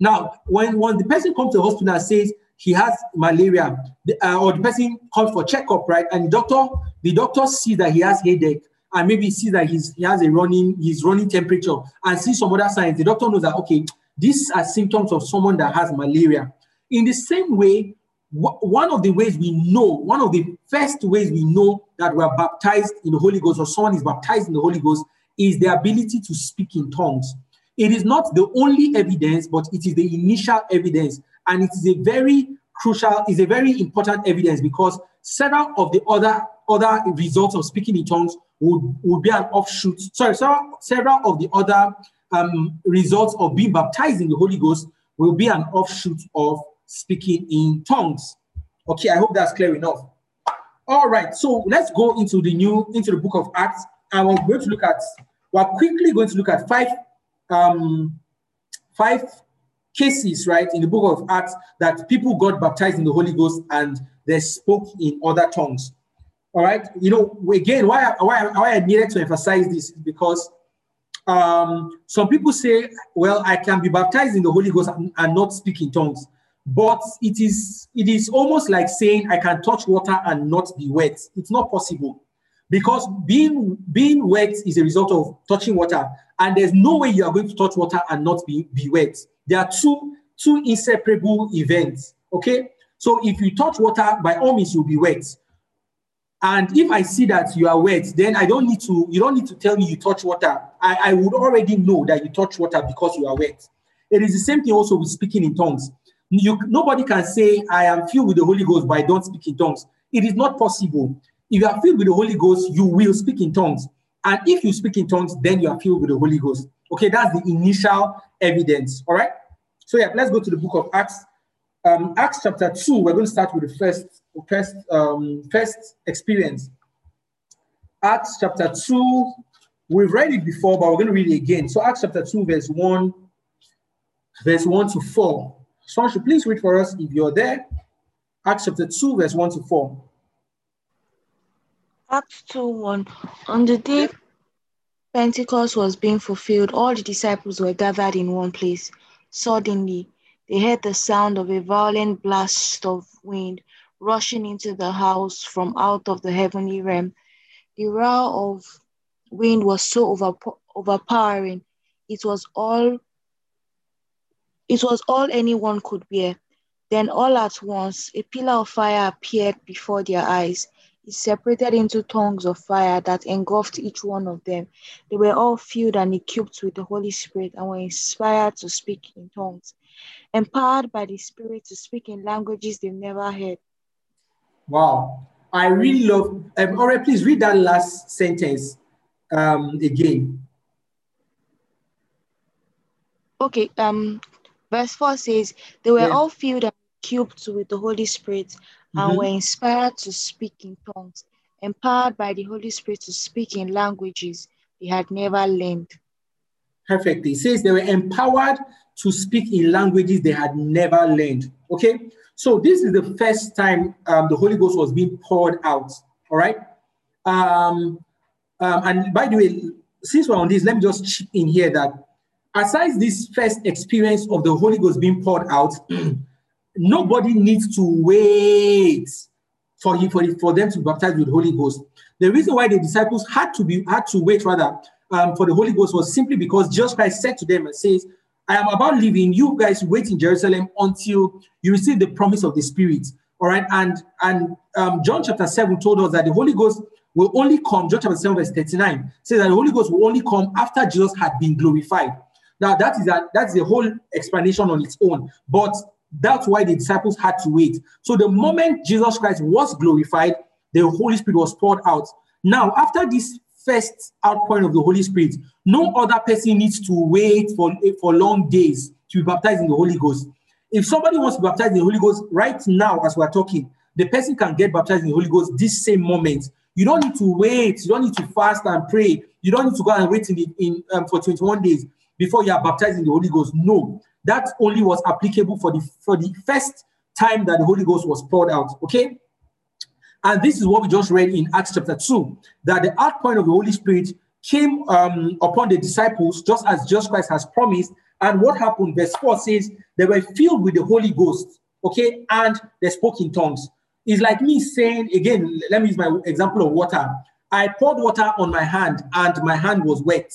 [SPEAKER 1] Now, when, when the person comes to the hospital and says he has malaria, uh, or the person comes for checkup, right, and the doctor, the doctor sees that he has headache, and maybe sees that he's, he has a running, his running temperature, and sees some other signs. The doctor knows that okay, these are symptoms of someone that has malaria. In the same way, one of the ways we know, one of the first ways we know that we are baptized in the Holy Ghost or someone is baptized in the Holy Ghost is the ability to speak in tongues. It is not the only evidence, but it is the initial evidence. And it is a very crucial, is a very important evidence because several of the other, other results of speaking in tongues would, would be an offshoot. Sorry, several, several of the other um, results of being baptized in the Holy Ghost will be an offshoot of speaking in tongues. Okay, I hope that's clear enough. All right, so let's go into the new into the book of Acts, and we're going to look at we're quickly going to look at five um five cases, right, in the book of Acts that people got baptized in the Holy Ghost and they spoke in other tongues. All right, you know, again, why, why, why I needed to emphasize this is because um, some people say, well, I can be baptized in the Holy Ghost and, and not speak in tongues. But it is it is almost like saying I can touch water and not be wet. It's not possible because being being wet is a result of touching water, and there's no way you are going to touch water and not be, be wet. There are two two inseparable events. Okay, so if you touch water, by all means you'll be wet. And if I see that you are wet, then I don't need to, you don't need to tell me you touch water. I, I would already know that you touch water because you are wet. It is the same thing also with speaking in tongues. You, nobody can say, I am filled with the Holy Ghost, but I don't speak in tongues. It is not possible. If you are filled with the Holy Ghost, you will speak in tongues. And if you speak in tongues, then you are filled with the Holy Ghost. Okay, that's the initial evidence. All right. So yeah, let's go to the book of Acts. Um, Acts chapter 2, we're going to start with the first, first, um, first experience. Acts chapter 2, we've read it before, but we're going to read it again. So Acts chapter 2, verse 1, verse 1 to 4. Someone should please read for us if you're there. Acts chapter 2, verse 1 to 4.
[SPEAKER 3] Acts 2 1. On the day Pentecost was being fulfilled, all the disciples were gathered in one place. Suddenly, they heard the sound of a violent blast of wind rushing into the house from out of the heavenly realm. The roar of wind was so overpowering, it was all it was all anyone could bear. Then all at once, a pillar of fire appeared before their eyes. It separated into tongues of fire that engulfed each one of them. They were all filled and equipped with the Holy Spirit and were inspired to speak in tongues, empowered by the Spirit to speak in languages they've never heard.
[SPEAKER 1] Wow. I really love, um, all right, please read that last sentence um, again.
[SPEAKER 3] Okay, um, Verse 4 says, They were yeah. all filled and cubed with the Holy Spirit mm-hmm. and were inspired to speak in tongues, empowered by the Holy Spirit to speak in languages they had never learned.
[SPEAKER 1] Perfect. It says they were empowered to speak in languages they had never learned. Okay, so this is the first time um, the Holy Ghost was being poured out. All right. Um, um, and by the way, since we're on this, let me just chip in here that aside this first experience of the Holy Ghost being poured out, nobody needs to wait for him for, for them to be baptized with Holy Ghost. The reason why the disciples had to be had to wait rather um, for the Holy Ghost was simply because Jesus Christ said to them and says, "I am about leaving. You guys wait in Jerusalem until you receive the promise of the Spirit." All right, and and um, John chapter seven told us that the Holy Ghost will only come. John chapter seven verse thirty nine says that the Holy Ghost will only come after Jesus had been glorified. Now that is a, that's the whole explanation on its own. But that's why the disciples had to wait. So the moment Jesus Christ was glorified, the Holy Spirit was poured out. Now, after this first outpouring of the Holy Spirit, no other person needs to wait for, for long days to be baptized in the Holy Ghost. If somebody wants to be baptized in the Holy Ghost right now, as we're talking, the person can get baptized in the Holy Ghost this same moment. You don't need to wait. You don't need to fast and pray. You don't need to go and wait in, in um, for 21 days before you are baptized in the Holy Ghost. No, that only was applicable for the for the first time that the Holy Ghost was poured out. Okay. And this is what we just read in Acts chapter 2 that the outpouring of the Holy Spirit came um, upon the disciples just as Jesus Christ has promised. And what happened? Verse 4 says they were filled with the Holy Ghost, okay, and they spoke in tongues. It's like me saying, again, let me use my example of water. I poured water on my hand and my hand was wet.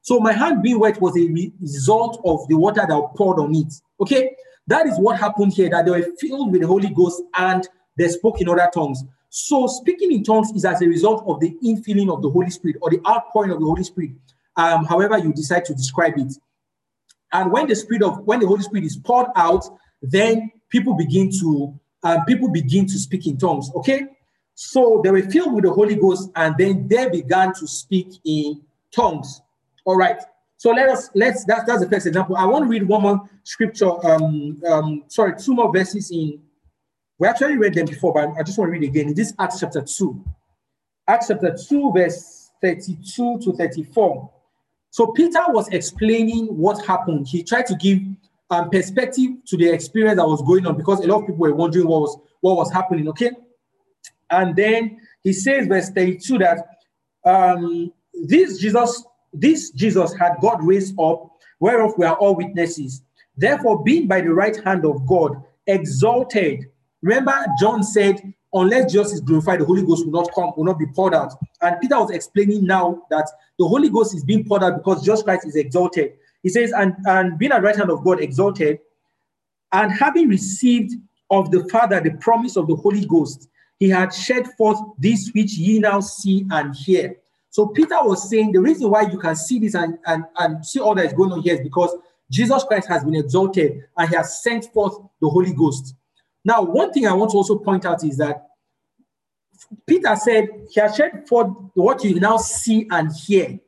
[SPEAKER 1] So my hand being wet was a result of the water that poured on it. Okay, that is what happened here. That they were filled with the Holy Ghost and they spoke in other tongues. So speaking in tongues is as a result of the infilling of the Holy Spirit or the outpouring of the Holy Spirit, um, however you decide to describe it. And when the Spirit of when the Holy Spirit is poured out, then people begin to um, people begin to speak in tongues. Okay, so they were filled with the Holy Ghost, and then they began to speak in tongues. All right. So let us let's that's that's the first example. I want to read one more scripture. Um, um, sorry, two more verses in. We actually read them before, but I just want to read again. This is Acts chapter two, Acts chapter two, verse thirty-two to thirty-four. So Peter was explaining what happened. He tried to give um, perspective to the experience that was going on because a lot of people were wondering what was what was happening. Okay, and then he says, verse 32, that um, this Jesus, this Jesus had God raised up, whereof we are all witnesses. Therefore, being by the right hand of God, exalted. Remember, John said, unless Jesus is glorified, the Holy Ghost will not come, will not be poured out. And Peter was explaining now that the Holy Ghost is being poured out because Jesus Christ is exalted. He says, and, and being at the right hand of God exalted, and having received of the Father the promise of the Holy Ghost, he had shed forth this which ye now see and hear. So Peter was saying the reason why you can see this and, and, and see all that is going on here is because Jesus Christ has been exalted and he has sent forth the Holy Ghost. Now, one thing I want to also point out is that Peter said he has shed forth what you now see and hear,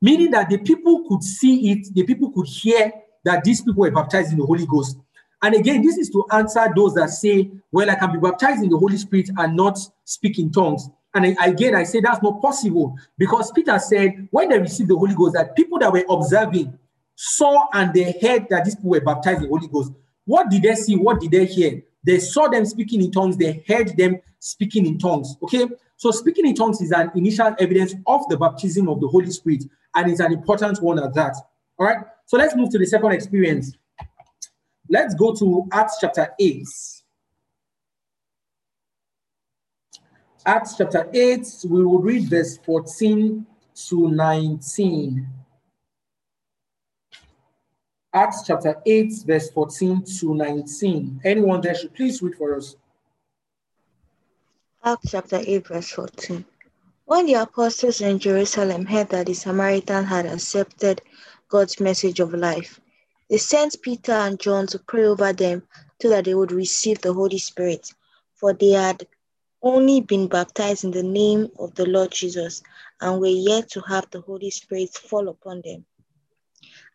[SPEAKER 1] meaning that the people could see it, the people could hear that these people were baptized in the Holy Ghost. And again, this is to answer those that say, well, I can be baptized in the Holy Spirit and not speak in tongues. And again, I say that's not possible because Peter said when they received the Holy Ghost, that people that were observing saw and they heard that these people were baptized in the Holy Ghost. What did they see? What did they hear? They saw them speaking in tongues, they heard them speaking in tongues. Okay, so speaking in tongues is an initial evidence of the baptism of the Holy Spirit, and it's an important one at that. All right, so let's move to the second experience. Let's go to Acts chapter 8. Acts chapter 8, we will read verse 14 to 19. Acts chapter 8, verse 14 to 19. Anyone there should please read for us.
[SPEAKER 3] Acts chapter 8, verse 14. When the apostles in Jerusalem heard that the Samaritan had accepted God's message of life, they sent Peter and John to pray over them so that they would receive the Holy Spirit, for they had only been baptized in the name of the Lord Jesus and were yet to have the Holy Spirit fall upon them.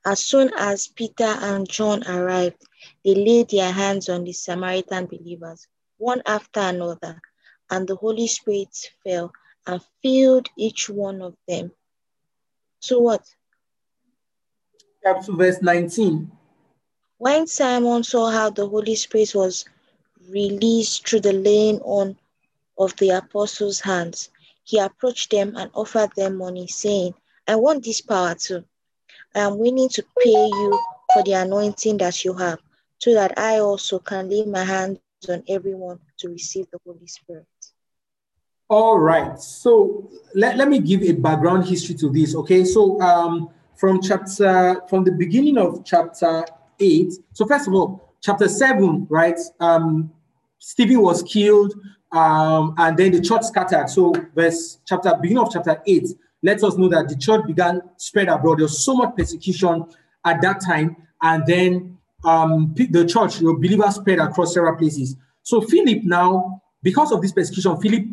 [SPEAKER 3] As soon as Peter and John arrived, they laid their hands on the Samaritan believers, one after another, and the Holy Spirit fell and filled each one of them. So what?
[SPEAKER 1] Chapter verse 19.
[SPEAKER 3] When Simon saw how the Holy Spirit was released through the laying on of the apostles' hands, he approached them and offered them money, saying, I want this power too. I am willing to pay you for the anointing that you have, so that I also can lay my hands on everyone to receive the Holy Spirit.
[SPEAKER 1] All right. So let, let me give a background history to this. Okay. So um from chapter from the beginning of chapter eight. So first of all, chapter seven, right? Um Stephen was killed, um, and then the church scattered. So verse chapter beginning of chapter eight lets us know that the church began spread abroad. There was so much persecution at that time, and then um, the church, the believers spread across several places. So Philip now, because of this persecution, Philip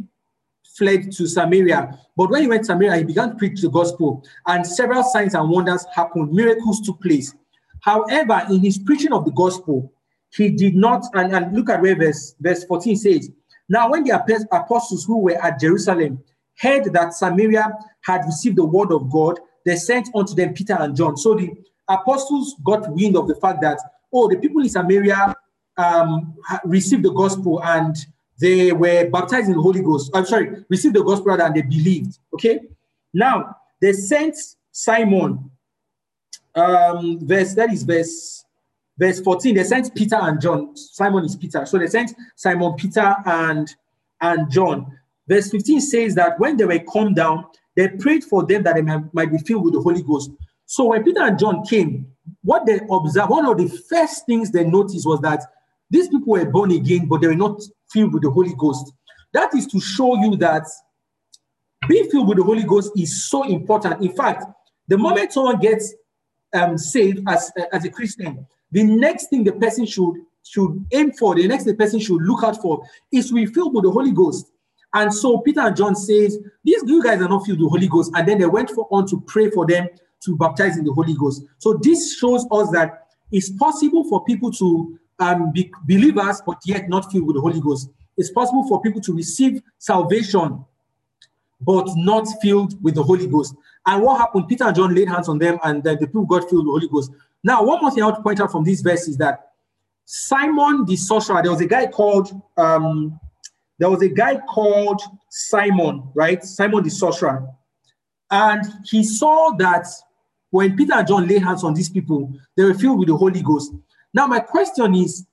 [SPEAKER 1] fled to Samaria. But when he went to Samaria, he began to preach the gospel, and several signs and wonders happened. Miracles took place. However, in his preaching of the gospel, he did not, and, and look at where verse, verse 14 says, Now when the apostles who were at Jerusalem heard that Samaria had received the word of God, they sent unto them Peter and John. So the apostles got wind of the fact that, oh, the people in Samaria um, received the gospel and they were baptized in the Holy Ghost. I'm sorry, received the gospel and they believed. Okay. Now they sent Simon. Um, verse that is verse verse 14. They sent Peter and John. Simon is Peter. So they sent Simon, Peter, and and John. Verse 15 says that when they were come down, they prayed for them that they might, be filled with the Holy Ghost. So when Peter and John came, what they observed, one of the first things they noticed was that these people were born again, but they were not filled with the Holy Ghost. That is to show you that being filled with the Holy Ghost is so important. In fact, the moment someone gets um, saved as, as a Christian, the next thing the person should should aim for, the next the person should look out for is to be filled with the Holy Ghost. And so Peter and John says, these you guys are not filled with the Holy Ghost. And then they went for, on to pray for them to baptize in the Holy Ghost. So this shows us that it's possible for people to um, be believers, but yet not filled with the Holy Ghost. It's possible for people to receive salvation but not filled with the Holy Ghost. And what happened? Peter and John laid hands on them, and then the people got filled with the Holy Ghost. Now, one more thing I want to point out from this verse is that Simon the sorcerer, there was a guy called um, there was a guy called Simon, right? Simon the sorcerer. And he saw that when Peter and John laid hands on these people, they were filled with the Holy Ghost. Now, my question is,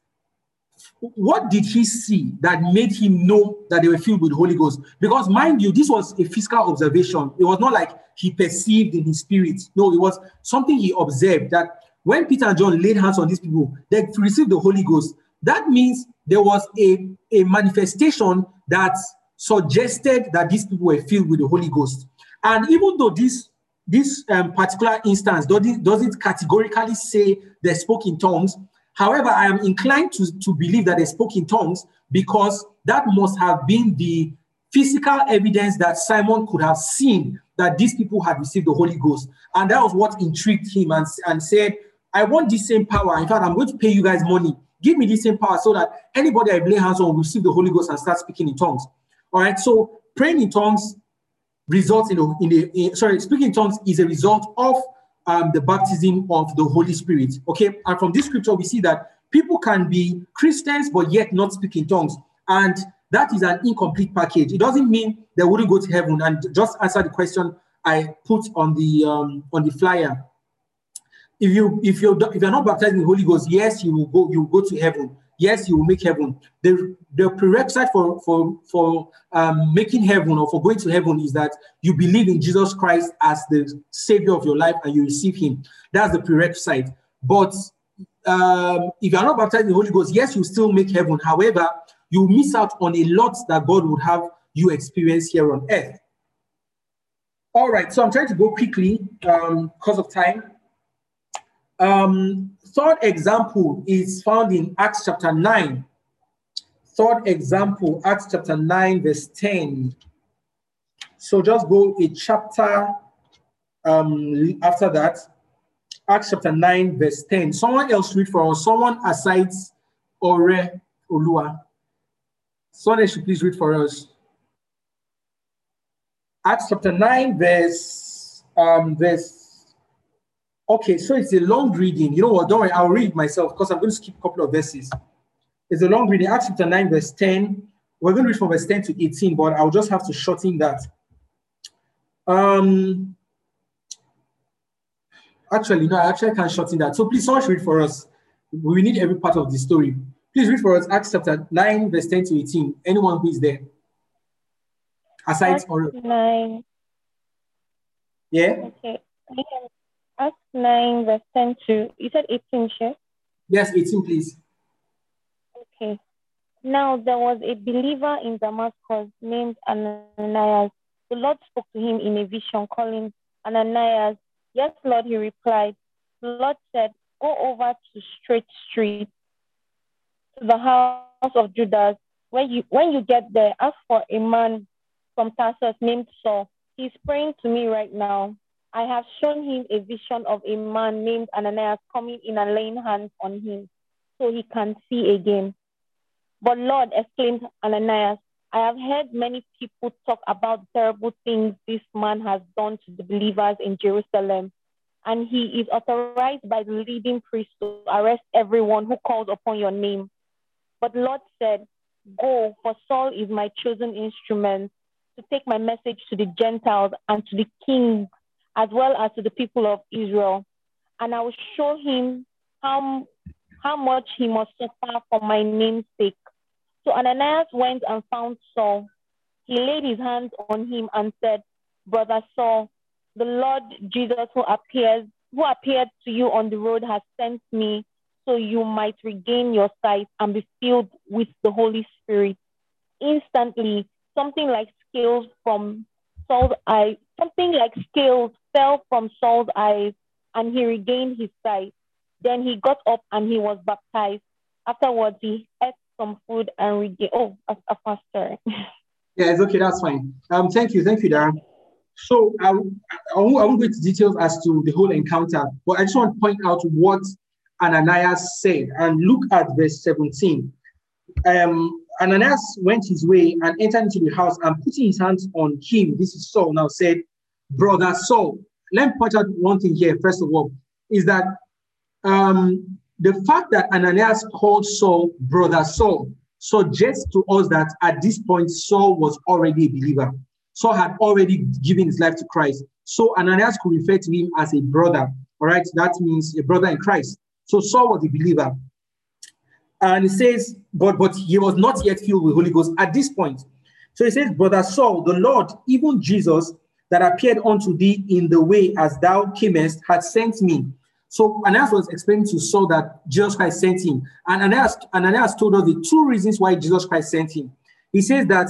[SPEAKER 1] what did he see that made him know that they were filled with the Holy Ghost? Because, mind you, this was a physical observation. It was not like he perceived in his spirit. No, it was something he observed that when Peter and John laid hands on these people, they received the Holy Ghost. That means there was a, a manifestation that suggested that these people were filled with the Holy Ghost. And even though this this um, particular instance doesn't, doesn't categorically say they spoke in tongues, However, I am inclined to, to believe that they spoke in tongues because that must have been the physical evidence that Simon could have seen that these people had received the Holy Ghost. And that was what intrigued him and, and said, I want the same power. In fact, I'm going to pay you guys money. Give me the same power so that anybody I lay hands on will receive the Holy Ghost and start speaking in tongues. All right. So praying in tongues results in, in, a, in sorry, speaking in tongues is a result of um, the baptism of the Holy Spirit. Okay, and from this scripture, we see that people can be Christians but yet not speak in tongues. And that is an incomplete package. It doesn't mean they wouldn't go to heaven. And just answer the question I put on the um, on the flyer. If you if you if you're not baptized in the Holy Ghost, yes, you will go you will go to heaven yes, you will make heaven. The, the prerequisite for, for, for um, making heaven or for going to heaven is that you believe in Jesus Christ as the savior of your life and you receive him. That's the prerequisite. But um, if you are not baptized in the Holy Ghost, yes, you still make heaven. However, you miss out on a lot that God would have you experience here on earth. All right, so I'm trying to go quickly um, because of time. Um, third example is found in Acts chapter 9. Third example, Acts chapter 9, verse 10. So just go a chapter um, after that. Acts chapter 9, verse 10. Someone else read for us. Someone aside Ore Olua. Someone else should please read for us. Acts chapter 9, verse um, verse Okay, so it's a long reading. You know what? Don't worry, I'll read myself because I'm going to skip a couple of verses. It's a long reading. Acts chapter 9, verse 10. We're going to read from verse 10 to 18, but I'll just have to shorten that. Um, actually, no, I actually can't shorten that. So please, someone read for us. We need every part of the story. Please read for us Acts chapter 9, verse 10 to 18. Anyone who is there. Aside
[SPEAKER 2] Acts or 9.
[SPEAKER 1] Yeah.
[SPEAKER 2] Okay. Acts 9, verse 10 to, you said 18, sure?
[SPEAKER 1] Yes, 18, please.
[SPEAKER 2] Okay. Now there was a believer in Damascus named Ananias. The Lord spoke to him in a vision, calling Ananias. Yes, Lord, he replied. The Lord said, Go over to Straight Street to the house of Judas. When you when you get there, ask for a man from Tarsus named Saul. He's praying to me right now. I have shown him a vision of a man named Ananias coming in and laying hands on him so he can see again. But Lord, exclaimed Ananias, I have heard many people talk about terrible things this man has done to the believers in Jerusalem. And he is authorized by the leading priest to arrest everyone who calls upon your name. But Lord said, Go, for Saul is my chosen instrument to take my message to the Gentiles and to the kings as well as to the people of Israel. And I will show him how, how much he must suffer for my name's sake. So Ananias went and found Saul. He laid his hands on him and said, Brother Saul, the Lord Jesus who appears, who appeared to you on the road has sent me so you might regain your sight and be filled with the Holy Spirit. Instantly, something like scales from Saul's eye, something like scales fell from Saul's eyes and he regained his sight. Then he got up and he was baptized. Afterwards, he ate some food and regained. Oh, a, a faster.
[SPEAKER 1] yeah, it's okay. That's fine. Um, thank you, thank you, Darren. So I, I, won't, I won't go into details as to the whole encounter, but I just want to point out what Ananias said and look at verse 17. Um, Ananias went his way and entered into the house and putting his hands on him, this is Saul now said, Brother Saul. Let me point out one thing here, first of all, is that um, the fact that Ananias called Saul Brother Saul suggests to us that at this point, Saul was already a believer. Saul had already given his life to Christ. So Ananias could refer to him as a brother. All right, that means a brother in Christ. So Saul was a believer. And he says, but but he was not yet filled with Holy Ghost at this point. So he says, Brother Saul, the Lord, even Jesus, that appeared unto thee in the way as thou camest, had sent me. So Ananias was explaining to Saul that Jesus Christ sent him. And Ananias, Ananias told us the two reasons why Jesus Christ sent him. He says that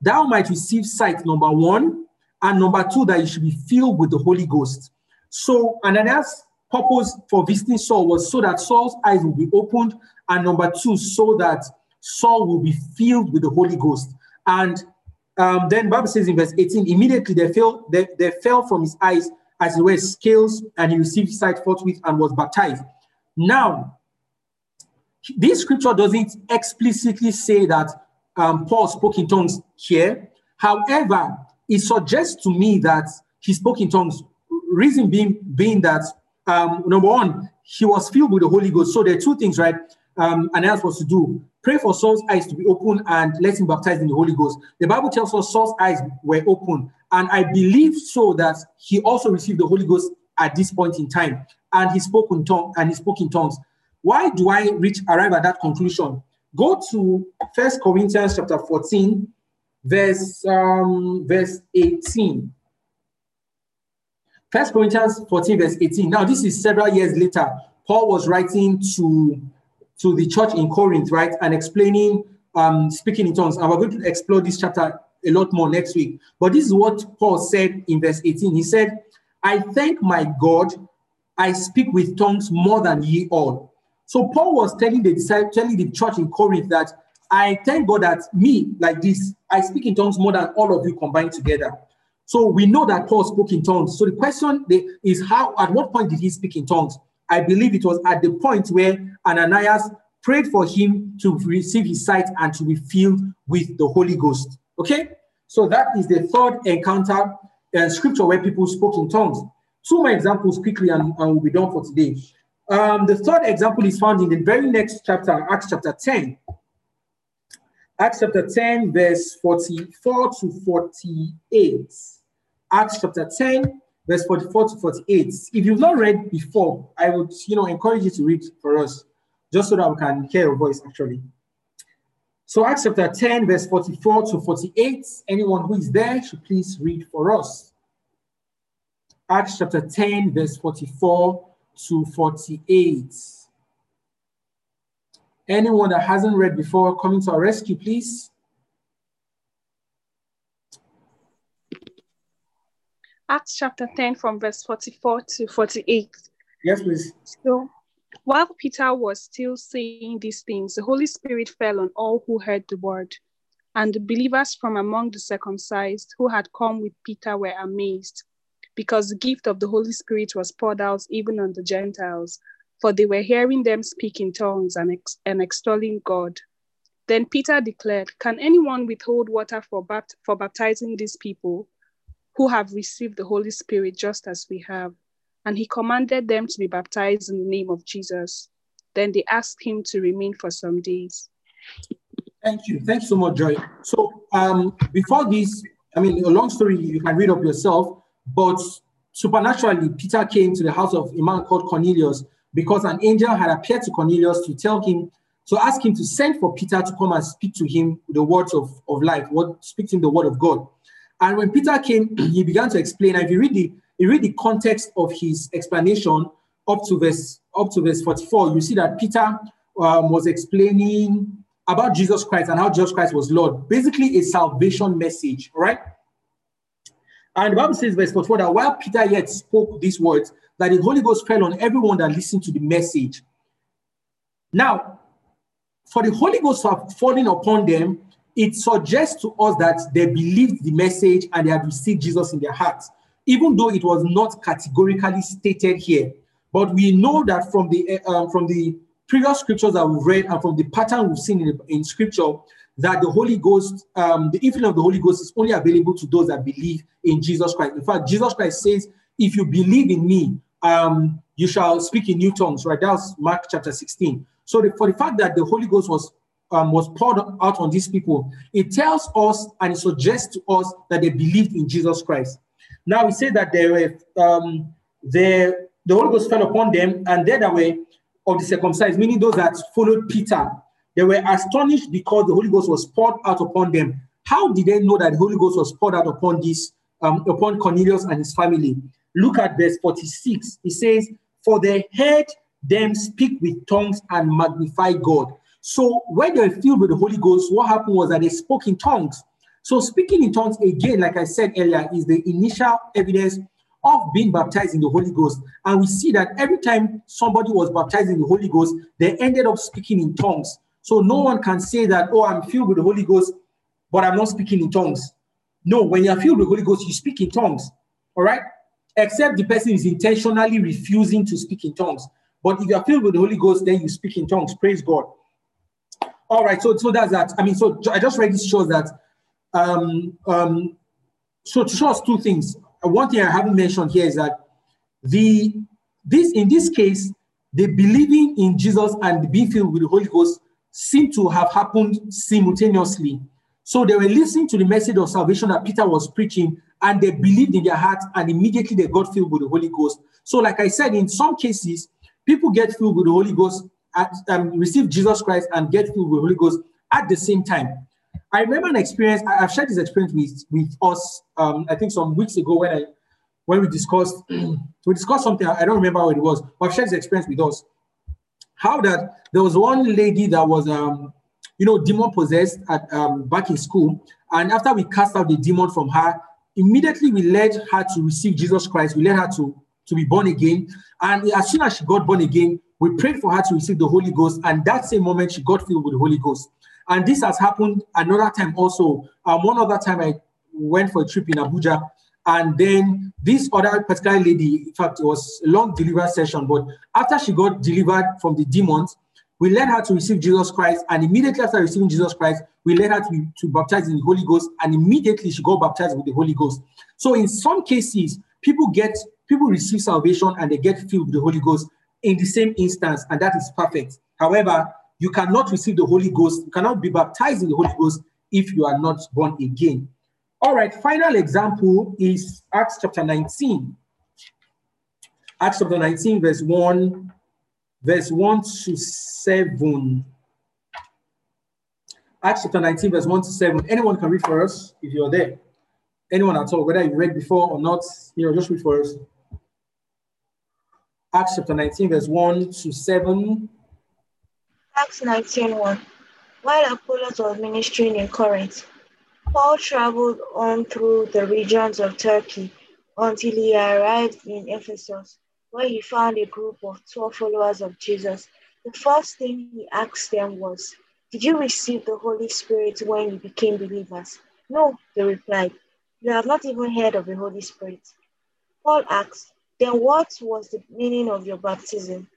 [SPEAKER 1] thou might receive sight, number one, and number two, that you should be filled with the Holy Ghost. So Ananias' purpose for visiting Saul was so that Saul's eyes will be opened, and number two, so that Saul will be filled with the Holy Ghost. And um, then Bible says in verse 18, immediately they fell, they, they fell from his eyes as it were scales, and he received sight forthwith and was baptized. Now, this scripture doesn't explicitly say that um, Paul spoke in tongues here. However, it suggests to me that he spoke in tongues. Reason being, being that um, number one, he was filled with the Holy Ghost. So there are two things, right? Um, and else was to do. Pray for Saul's eyes to be open and let him baptize in the Holy Ghost. The Bible tells us Saul's eyes were open, and I believe so that he also received the Holy Ghost at this point in time, and he spoke in tongue and he spoke in tongues. Why do I reach arrive at that conclusion? Go to First Corinthians chapter 14, verse um, verse 18. First Corinthians 14, verse 18. Now, this is several years later. Paul was writing to, to the church in Corinth, right, and explaining um, speaking in tongues. And we're going to explore this chapter a lot more next week. But this is what Paul said in verse 18. He said, I thank my God, I speak with tongues more than ye all. So Paul was telling the telling the church in Corinth that I thank God that me, like this, I speak in tongues more than all of you combined together. So we know that Paul spoke in tongues. So the question is how, at what point did he speak in tongues? I believe it was at the point where Ananias prayed for him to receive his sight and to be filled with the Holy Ghost. Okay? So that is the third encounter uh, scripture where people spoke in tongues. Two more examples quickly and, and we'll be done for today. Um, the third example is found in the very next chapter, Acts chapter 10. Acts chapter 10, verse 44 to 48. Acts chapter 10, verse 44 to 48. If you've not read before, I would you know encourage you to read for us, just so that we can hear your voice actually. So Acts chapter 10, verse 44 to 48. Anyone who is there should please read for us. Acts chapter 10, verse 44 to 48. Anyone that hasn't read before coming to our rescue, please.
[SPEAKER 4] Acts chapter 10 from verse 44 to 48.
[SPEAKER 1] Yes, please.
[SPEAKER 4] So while Peter was still saying these things, the Holy Spirit fell on all who heard the word. And the believers from among the circumcised who had come with Peter were amazed, because the gift of the Holy Spirit was poured out even on the Gentiles for they were hearing them speak in tongues and, ex- and extolling God. Then Peter declared, Can anyone withhold water for, bapt- for baptizing these people who have received the Holy Spirit just as we have? And he commanded them to be baptized in the name of Jesus. Then they asked him to remain for some days.
[SPEAKER 1] Thank you. Thanks so much, Joy. So, um, before this, I mean, a long story you can read up yourself, but supernaturally, Peter came to the house of a man called Cornelius because an angel had appeared to Cornelius to tell him, to ask him to send for Peter to come and speak to him the words of, of life, what speak to him the word of God. And when Peter came, he began to explain. If you read the you read the context of his explanation up to verse up to verse 44, you see that Peter um, was explaining about Jesus Christ and how Jesus Christ was Lord, basically a salvation message, right? And the Bible says, verse 44, that while Peter yet spoke these words, that the Holy Ghost fell on everyone that listened to the message. Now, for the Holy Ghost to have fallen upon them, it suggests to us that they believed the message and they had received Jesus in their hearts, even though it was not categorically stated here. But we know that from the uh, from the previous scriptures that we've read and from the pattern we've seen in, in scripture, that the Holy Ghost, um, the infilling of the Holy Ghost is only available to those that believe in Jesus Christ. In fact, Jesus Christ says, if you believe in me, um, you shall speak in new tongues, right? That's Mark chapter 16. So the, for the fact that the Holy Ghost was um, was poured out on these people, it tells us and it suggests to us that they believed in Jesus Christ. Now we say that they were um, the Holy Ghost fell upon them, and they that were of the circumcised, meaning those that followed Peter, they were astonished because the Holy Ghost was poured out upon them. How did they know that the Holy Ghost was poured out upon this, um, upon Cornelius and his family? Look at verse 46. It says, For they heard them speak with tongues and magnify God. So when they were filled with the Holy Ghost, what happened was that they spoke in tongues. So speaking in tongues, again, like I said earlier, is the initial evidence of being baptized in the Holy Ghost. And we see that every time somebody was baptized in the Holy Ghost, they ended up speaking in tongues. So no one can say that, oh, I'm filled with the Holy Ghost, but I'm not speaking in tongues. No, when you're filled with the Holy Ghost, you speak in tongues. All right? Except the person is intentionally refusing to speak in tongues. But if you're filled with the Holy Ghost, then you speak in tongues. Praise God. All right, so so that's that. I mean, so I just read this shows that um um so to show us two things. One thing I haven't mentioned here is that the this in this case, the believing in Jesus and being filled with the Holy Ghost seem to have happened simultaneously. So they were listening to the message of salvation that Peter was preaching, and they believed in their heart, and immediately they got filled with the Holy Ghost. So, like I said, in some cases, people get filled with the Holy Ghost, at, um, receive Jesus Christ, and get filled with the Holy Ghost at the same time. I remember an experience. I've shared this experience with with us. Um, I think some weeks ago when I when we discussed we discussed something. I don't remember what it was, but I've shared this experience with us. How that there was one lady that was um, you know demon possessed at um, back in school, and after we cast out the demon from her, immediately we led her to receive Jesus Christ. We led her to to be born again, and as soon as she got born again, we prayed for her to receive the Holy Ghost, and that same moment she got filled with the Holy Ghost. And this has happened another time also. Um, one other time I went for a trip in Abuja, and then this other particular lady, in fact, it was a long deliverance session, but after she got delivered from the demons, we led her to receive Jesus Christ, and immediately after receiving Jesus Christ, we led her to, to baptize in the Holy Ghost, and immediately she got baptized with the Holy Ghost. So in some cases, people get people receive salvation and they get filled with the Holy Ghost in the same instance, and that is perfect. However, you cannot receive the Holy Ghost, you cannot be baptized in the Holy Ghost if you are not born again. All right, final example is Acts chapter 19. Acts chapter 19, verse 1, verse 1 to 7. Acts chapter 19, verse 1 to 7. Anyone can read for us if you're there. Anyone at all, whether you read before or not, you know, just read for us. Acts chapter 19, verse 1 to 7.
[SPEAKER 3] Acts 19:1. While Apollos was ministering in Corinth, Paul traveled on through the regions of Turkey until he arrived in Ephesus, where he found a group of 12 followers of Jesus. The first thing he asked them was, Did you receive the Holy Spirit when you became believers? No, they replied. You have not even heard of the Holy Spirit. Paul asked, Then what was the meaning of your baptism?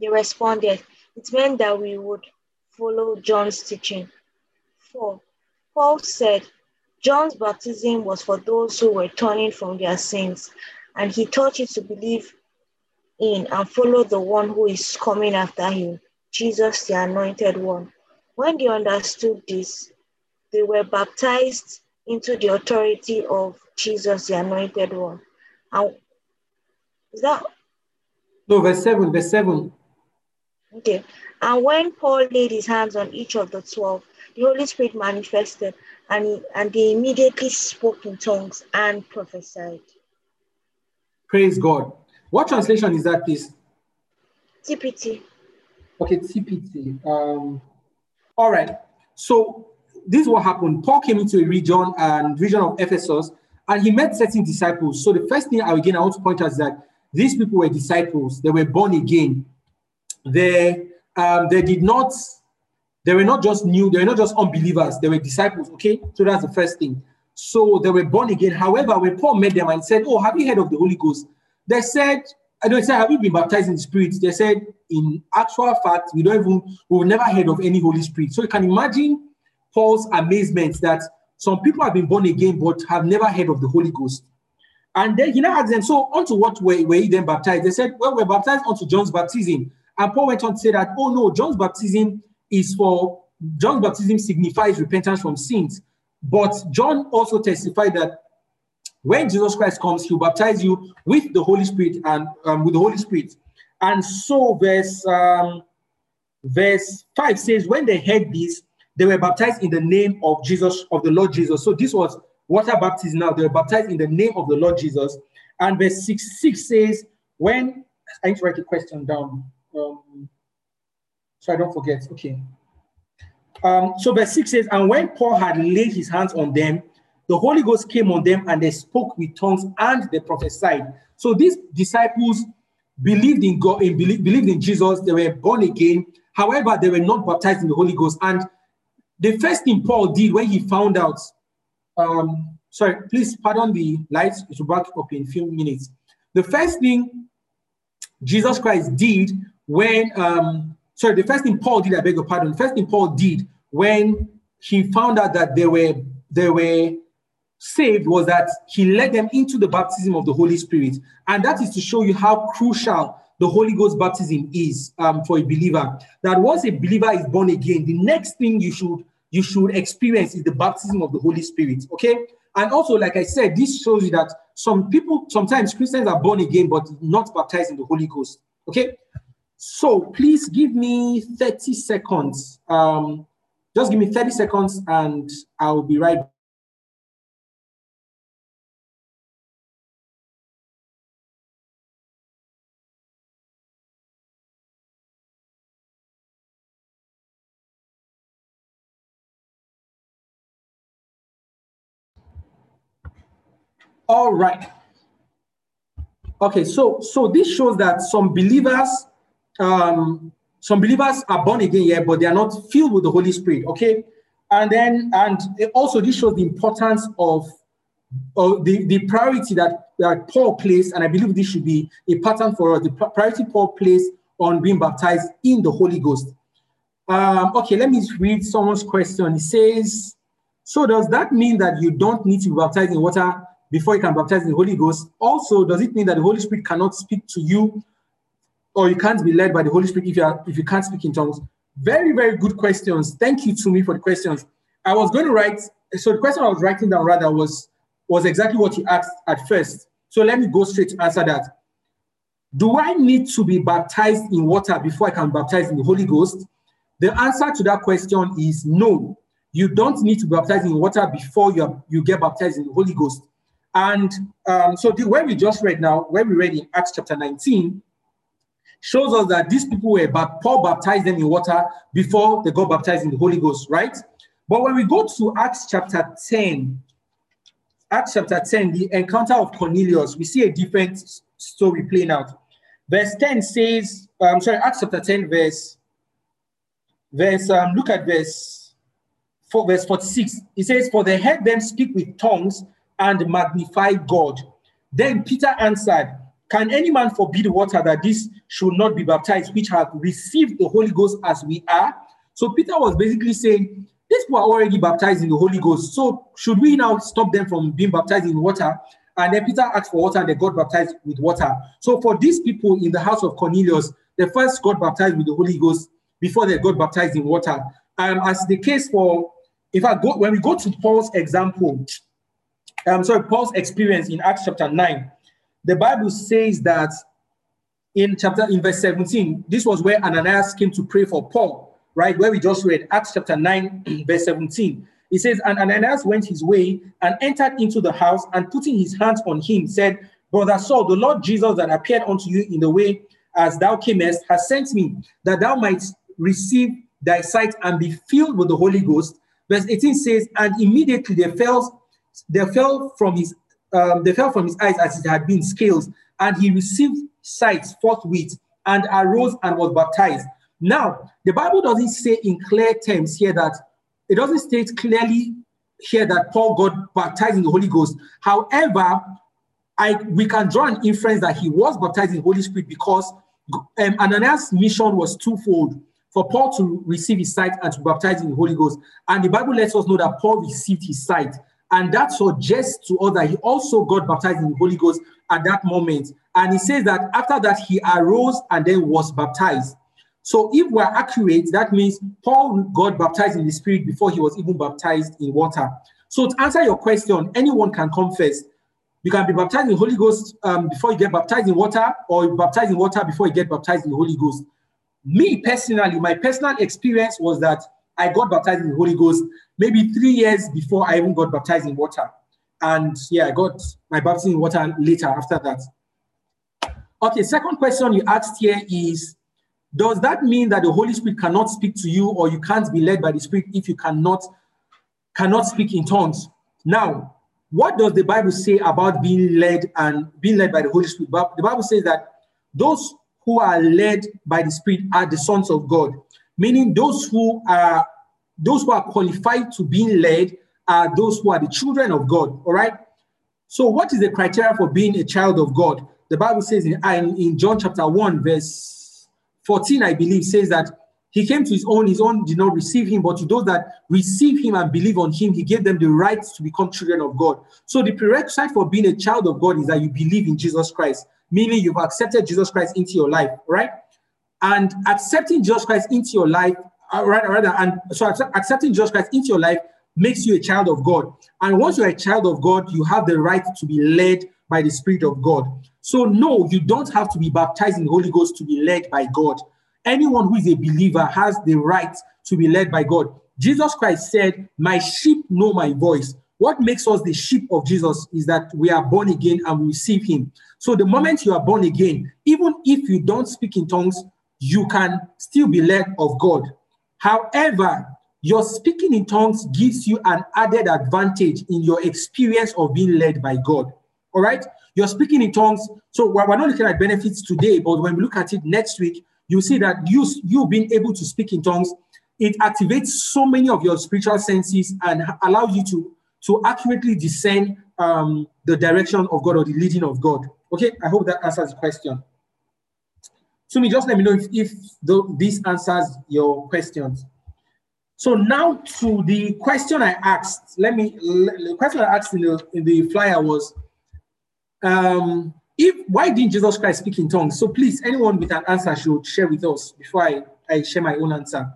[SPEAKER 3] They responded, it meant that we would follow John's teaching. Four, Paul said, John's baptism was for those who were turning from their sins, and he taught you to believe in and follow the one who is coming after him, Jesus, the anointed one. When they understood this, they were baptized into the authority of Jesus, the anointed one. And that?
[SPEAKER 1] No, verse 7, verse 7.
[SPEAKER 3] Okay. And when Paul laid his hands on each of the 12, the Holy Spirit manifested and, he, and they immediately spoke in tongues and prophesied.
[SPEAKER 1] Praise God. What translation is that, please?
[SPEAKER 3] TPT.
[SPEAKER 1] Okay, TPT. Um, all right. So this is what happened. Paul came into a region and region of Ephesus, and he met certain disciples. So the first thing I again I want to point out is that these people were disciples. They were born again. They um, they did not they were not just new they were not just unbelievers. They were disciples okay? So that's the first thing. So they were born again. However when paul met them and said oh have you heard of the holy ghost? They said i don't say have you been baptized in the spirit? They said in actual fact we don't even we've never heard of any holy spirit. So you can imagine Paul's amazement that some people have been born again but have never heard of the Holy Ghost. And then he now asked them, So, unto what were, were you then baptized? They said, Well, we're baptized unto John's baptism. And Paul went on to say that, Oh, no, John's baptism is for John's baptism signifies repentance from sins. But John also testified that when Jesus Christ comes, he'll baptize you with the Holy Spirit and um, with the Holy Spirit. And so, verse um, verse 5 says, When they heard this, they were baptized in the name of Jesus, of the Lord Jesus. So this was water baptism now. They were baptized in the name of the Lord Jesus. And verse 6, 6 says, When I need to write a question down. Um, so I don't forget. Okay. Um, so verse 6 says, And when Paul had laid his hands on them, the Holy Ghost came on them and they spoke with tongues and they prophesied. So these disciples believed in God, in, believed in Jesus, they were born again. However, they were not baptized in the Holy Ghost. And the first thing Paul did when he found out, um, sorry, please pardon the lights, it will back up in a few minutes. The first thing Jesus Christ did when, um, sorry, the first thing Paul did, I beg your pardon, the first thing Paul did when he found out that they were they were saved was that he led them into the baptism of the Holy Spirit. And that is to show you how crucial the Holy Ghost baptism is um, for a believer. That once a believer is born again, the next thing you should you should experience is the baptism of the Holy Spirit. Okay. And also, like I said, this shows you that some people, sometimes Christians are born again, but not baptized in the Holy Ghost. Okay. So please give me 30 seconds. Um, just give me 30 seconds and I'll be right back. All right. Okay, so so this shows that some believers, um, some believers are born again, yeah, but they are not filled with the Holy Spirit. Okay, and then and also this shows the importance of, of the, the priority that, that Paul placed, and I believe this should be a pattern for us. The priority Paul placed on being baptized in the Holy Ghost. Um, okay, let me read someone's question. He says, "So does that mean that you don't need to be baptized in water before you can baptize in the Holy Ghost. Also, does it mean that the Holy Spirit cannot speak to you or you can't be led by the Holy Spirit if you, are, if you can't speak in tongues? Very, very good questions. Thank you Tomi for the questions. I was going to write, so the question I was writing down rather was, was exactly what you asked at first. So let me go straight to answer that. Do I need to be baptized in water before I can baptize in the Holy Ghost? The answer to that question is no. You don't need to be baptized in water before you, you get baptized in the Holy Ghost. And um, so the way we just read now, where we read in Acts chapter 19, shows us that these people were, but Paul baptized them in water before they got baptized in the Holy Ghost, right? But when we go to Acts chapter 10, Acts chapter 10, the encounter of Cornelius, we see a different story playing out. Verse 10 says, I'm um, sorry, Acts chapter 10, verse, verse, um, look at verse 4, verse 46. It says, For they heard them speak with tongues and magnify God. Then Peter answered, Can any man forbid water that this should not be baptized, which have received the Holy Ghost as we are? So Peter was basically saying, These people are already baptized in the Holy Ghost. So should we now stop them from being baptized in water? And then Peter asked for water and they got baptized with water. So for these people in the house of Cornelius, they first got baptized with the Holy Ghost before they got baptized in water. Um, as the case for, if I go, when we go to Paul's example, I'm sorry, Paul's experience in Acts chapter 9, the Bible says that in chapter in verse 17, this was where Ananias came to pray for Paul, right? Where we just read Acts chapter 9, verse 17. It says, And Ananias went his way and entered into the house and putting his hands on him, said, Brother Saul, the Lord Jesus that appeared unto you in the way as thou camest has sent me, that thou might receive thy sight and be filled with the Holy Ghost. Verse 18 says, And immediately there fell they fell from his um, they fell from his eyes as it had been scales, and he received sight forthwith and arose and was baptized. Now, the Bible doesn't say in clear terms here that it doesn't state clearly here that Paul got baptized in the Holy Ghost. However, I we can draw an inference that he was baptized in the Holy Spirit because um, Ananias' mission was twofold. for Paul to receive his sight and to baptize in the Holy Ghost. And the Bible lets us know that Paul received his sight. And that suggests to that he also got baptized in the Holy Ghost at that moment. And he says that after that, he arose and then was baptized. So if we're accurate, that means Paul got baptized in the Spirit before he was even baptized in water. So to answer your question, anyone can confess. You can be baptized in the Holy Ghost um, before you get baptized in water, or baptized in water before you get baptized in the Holy Ghost. Me personally, my personal experience was that I got baptized in the Holy Ghost maybe three years before I even got baptized in water. And yeah, I got my baptism in water later after that. Okay, second question you asked here is Does that mean that the Holy Spirit cannot speak to you or you can't be led by the Spirit if you cannot cannot speak in tongues? Now, what does the Bible say about being led and being led by the Holy Spirit? The Bible says that those who are led by the Spirit are the sons of God, meaning those who are those who are qualified to being led are those who are the children of God. All right. So, what is the criteria for being a child of God? The Bible says uh, in, in John chapter 1, verse 14, I believe, says that he came to his own, his own did not receive him, but to those that receive him and believe on him, he gave them the right to become children of God. So, the prerequisite for being a child of God is that you believe in Jesus Christ, meaning you've accepted Jesus Christ into your life, right? And accepting Jesus Christ into your life, uh, rather, rather, and so accepting Jesus Christ into your life makes you a child of God. And once you're a child of God, you have the right to be led by the Spirit of God. So, no, you don't have to be baptized in the Holy Ghost to be led by God. Anyone who is a believer has the right to be led by God. Jesus Christ said, My sheep know my voice. What makes us the sheep of Jesus is that we are born again and we receive Him. So, the moment you are born again, even if you don't speak in tongues, you can still be led of God. However, your speaking in tongues gives you an added advantage in your experience of being led by God. All right? You're speaking in tongues. So we're not looking at benefits today, but when we look at it next week, you see that you, you being able to speak in tongues, it activates so many of your spiritual senses and allows you to, to accurately discern um, the direction of God or the leading of God. Okay, I hope that answers the question. Sumi, just let me know if, if the, this answers your questions. So now to the question I asked. Let me the question I asked in the in the flyer was um if why didn't Jesus Christ speak in tongues? So please, anyone with an answer should share with us before I, I share my own answer.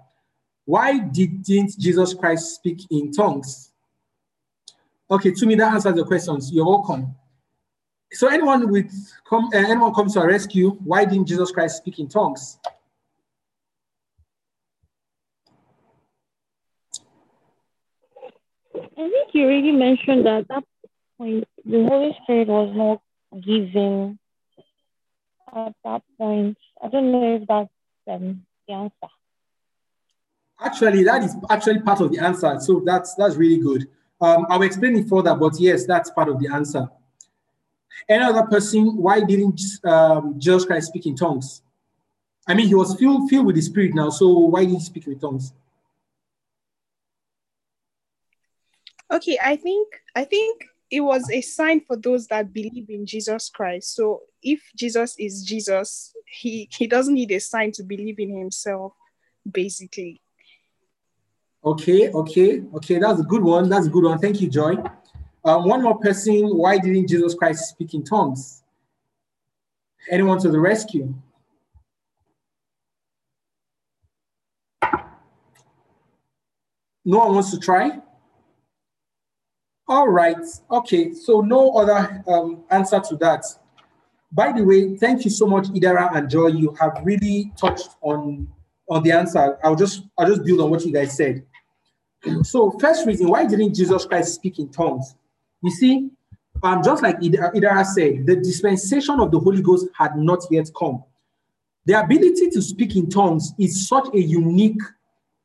[SPEAKER 1] Why didn't Jesus Christ speak in tongues? Okay, Tomi that answers the questions. You're welcome. So anyone with come uh, anyone comes to our rescue, why didn't Jesus Christ speak in tongues?
[SPEAKER 2] I think you already mentioned that at that point the Holy Spirit was not given at that point. I don't know if that's um, the answer.
[SPEAKER 1] Actually, that is actually part of the answer. So that's that's really good. Um, I'll explain it further, but yes, that's part of the answer. Any other person, why didn't um, Jesus Christ speak in tongues? I mean, he was filled, filled with the Spirit now, so why did he speak in tongues?
[SPEAKER 4] Okay, I think I think it was a sign for those that believe in Jesus Christ. So if Jesus is Jesus, he he doesn't need a sign to believe in himself, basically.
[SPEAKER 1] Okay, okay, okay. That's a good one. That's a good one. Thank you, Joy. Um, one more person. Why didn't Jesus Christ speak in tongues? Anyone to the rescue? No one wants to try? All right. Okay. So no other um, answer to that. By the way, thank you so much, Idara and Joy. You have really touched on on the answer. I'll just I'll just build on what you guys said. So first reason, why didn't Jesus Christ speak in tongues? You see, um, just like Idara said, the dispensation of the Holy Ghost had not yet come. The ability to speak in tongues is such a unique,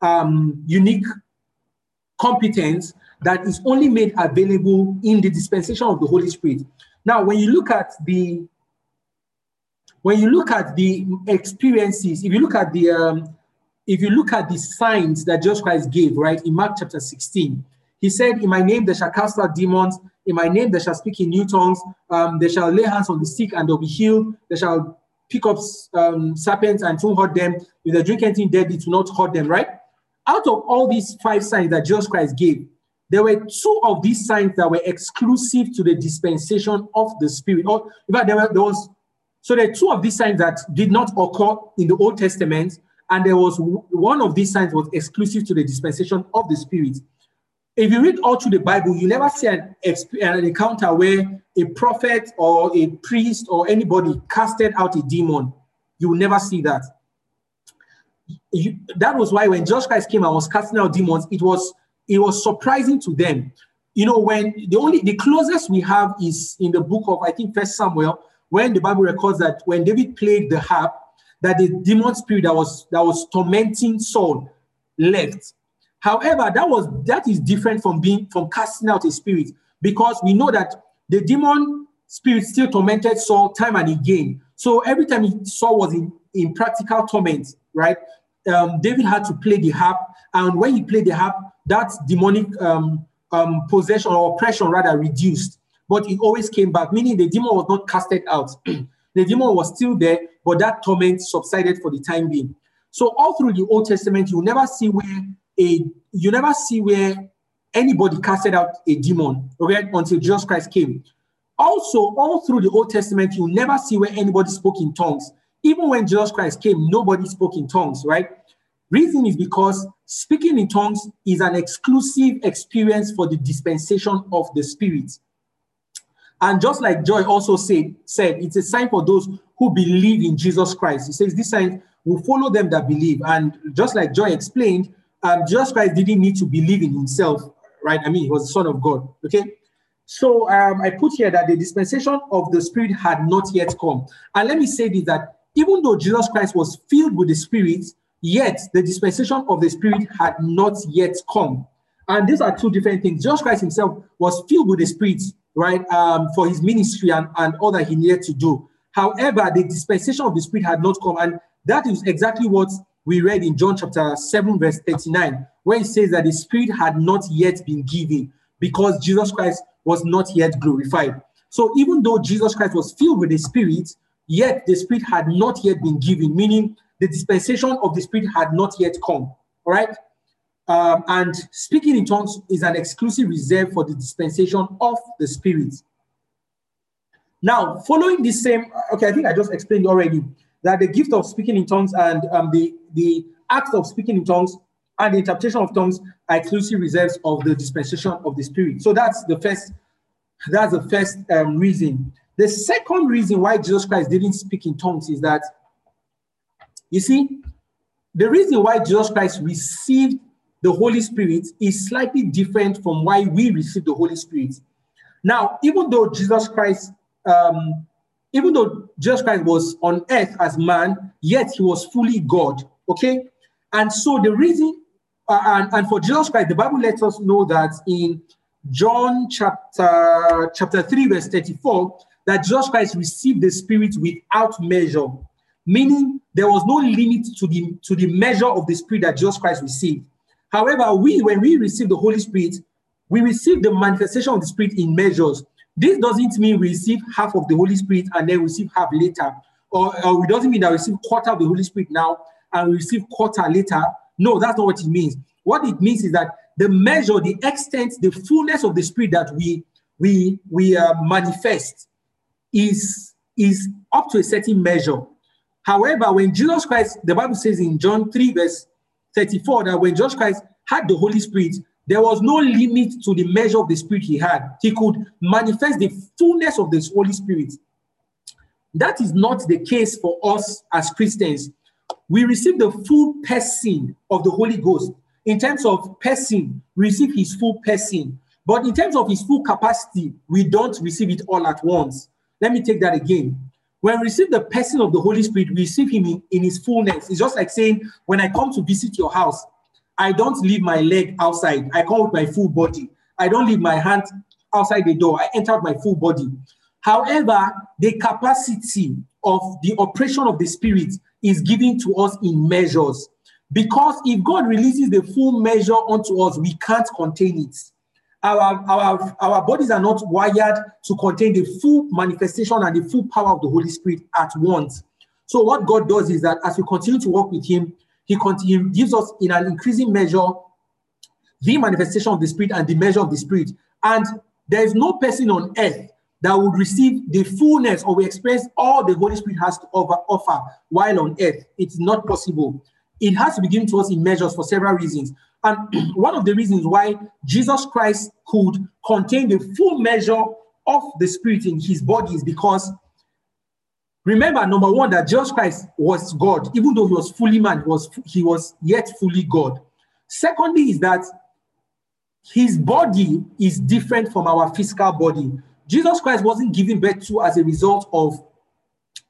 [SPEAKER 1] um, unique competence that is only made available in the dispensation of the Holy Spirit. Now, when you look at the when you look at the experiences, if you look at the um, if you look at the signs that Jesus Christ gave, right, in Mark chapter 16, he said, In my name they shall cast out demons, in my name they shall speak in new tongues, um, they shall lay hands on the sick and they'll be healed, they shall pick up um, serpents and to hurt them. If they drink anything deadly, to not hurt them, right? Out of all these five signs that Jesus Christ gave, there were two of these signs that were exclusive to the dispensation of the Spirit. Or, in fact, there, were, was so there are two of these signs that did not occur in the Old Testament, and there was one of these signs was exclusive to the dispensation of the Spirit. If you read all through the Bible, you never see an, an encounter where a prophet or a priest or anybody casted out a demon. You will never see that. You, that was why when Jesus Christ came and was casting out demons, it was it was surprising to them. You know, when the only the closest we have is in the book of I think First Samuel, when the Bible records that when David played the harp, that the demon spirit that was that was tormenting Saul left. However, that was that is different from being from casting out a spirit because we know that the demon spirit still tormented Saul time and again. So every time he Saul was in, in practical torment, right? Um, David had to play the harp, and when he played the harp, that demonic um, um, possession or oppression rather reduced, but it always came back, meaning the demon was not casted out. the demon was still there, but that torment subsided for the time being. So all through the Old Testament, you never see where a you never see where anybody casted out a demon, okay, until Jesus Christ came. Also, all through the Old Testament, you never see where anybody spoke in tongues. Even when Jesus Christ came, nobody spoke in tongues, right? Reason is because speaking in tongues is an exclusive experience for the dispensation of the Spirit. And just like Joy also said, said it's a sign for those who believe in Jesus Christ. He says this sign will follow them that believe. And just like Joy explained, um, Jesus Christ didn't need to believe in himself, right? I mean, he was the Son of God. Okay. So um, I put here that the dispensation of the Spirit had not yet come. And let me say this that even though Jesus Christ was filled with the Spirit, yet the dispensation of the Spirit had not yet come. And these are two different things. Jesus Christ himself was filled with the Spirit, right, um, for his ministry and, and all that he needed to do. However, the dispensation of the Spirit had not come. And that is exactly what we read in John chapter 7, verse 39, where it says that the Spirit had not yet been given because Jesus Christ was not yet glorified. So even though Jesus Christ was filled with the Spirit, yet the Spirit had not yet been given, meaning the dispensation of the Spirit had not yet come. All right. Um, and speaking in tongues is an exclusive reserve for the dispensation of the Spirit. Now, following this same, okay, I think I just explained already that the gift of speaking in tongues and um, the, the act of speaking in tongues and the interpretation of tongues are exclusive reserves of the dispensation of the Spirit. So that's the first, that's the first um, reason. The second reason why Jesus Christ didn't speak in tongues is that you see, the reason why Jesus Christ received the Holy Spirit is slightly different from why we receive the Holy Spirit. Now, even though Jesus Christ, um, even though Jesus Christ was on earth as man, yet he was fully God. Okay, and so the reason, uh, and, and for Jesus Christ, the Bible lets us know that in John chapter chapter three verse thirty four that Jesus Christ received the Spirit without measure meaning there was no limit to the, to the measure of the Spirit that Jesus Christ received. However, we, when we receive the Holy Spirit, we receive the manifestation of the Spirit in measures. This doesn't mean we receive half of the Holy Spirit and then we receive half later. Or, or it doesn't mean that we receive quarter of the Holy Spirit now and we receive quarter later. No, that's not what it means. What it means is that the measure, the extent, the fullness of the Spirit that we we we uh, manifest is is up to a certain measure. However, when Jesus Christ, the Bible says in John 3, verse 34, that when Jesus Christ had the Holy Spirit, there was no limit to the measure of the Spirit he had. He could manifest the fullness of this Holy Spirit. That is not the case for us as Christians. We receive the full person of the Holy Ghost. In terms of person, we receive his full person. But in terms of his full capacity, we don't receive it all at once. Let me take that again. When we receive the person of the Holy Spirit, we receive him in, in his fullness. It's just like saying, when I come to visit your house, I don't leave my leg outside. I come with my full body. I don't leave my hand outside the door. I enter my full body. However, the capacity of the operation of the Spirit is given to us in measures. Because if God releases the full measure onto us, we can't contain it our, our, our bodies are not wired to contain the full manifestation and the full power of the Holy Spirit at once. So what God does is that as we continue to work with Him, He continue, gives us in an increasing measure the manifestation of the Spirit and the measure of the Spirit. And there is no person on earth that would receive the fullness or experience all the Holy Spirit has to offer, offer while on earth. It's not possible. It has to be given to us in measures for several reasons. And one of the reasons why Jesus Christ could contain the full measure of the Spirit in his body is because remember, number one, that Jesus Christ was God, even though he was fully man, he was, he was yet fully God. Secondly, is that his body is different from our physical body. Jesus Christ wasn't given birth to as a result of,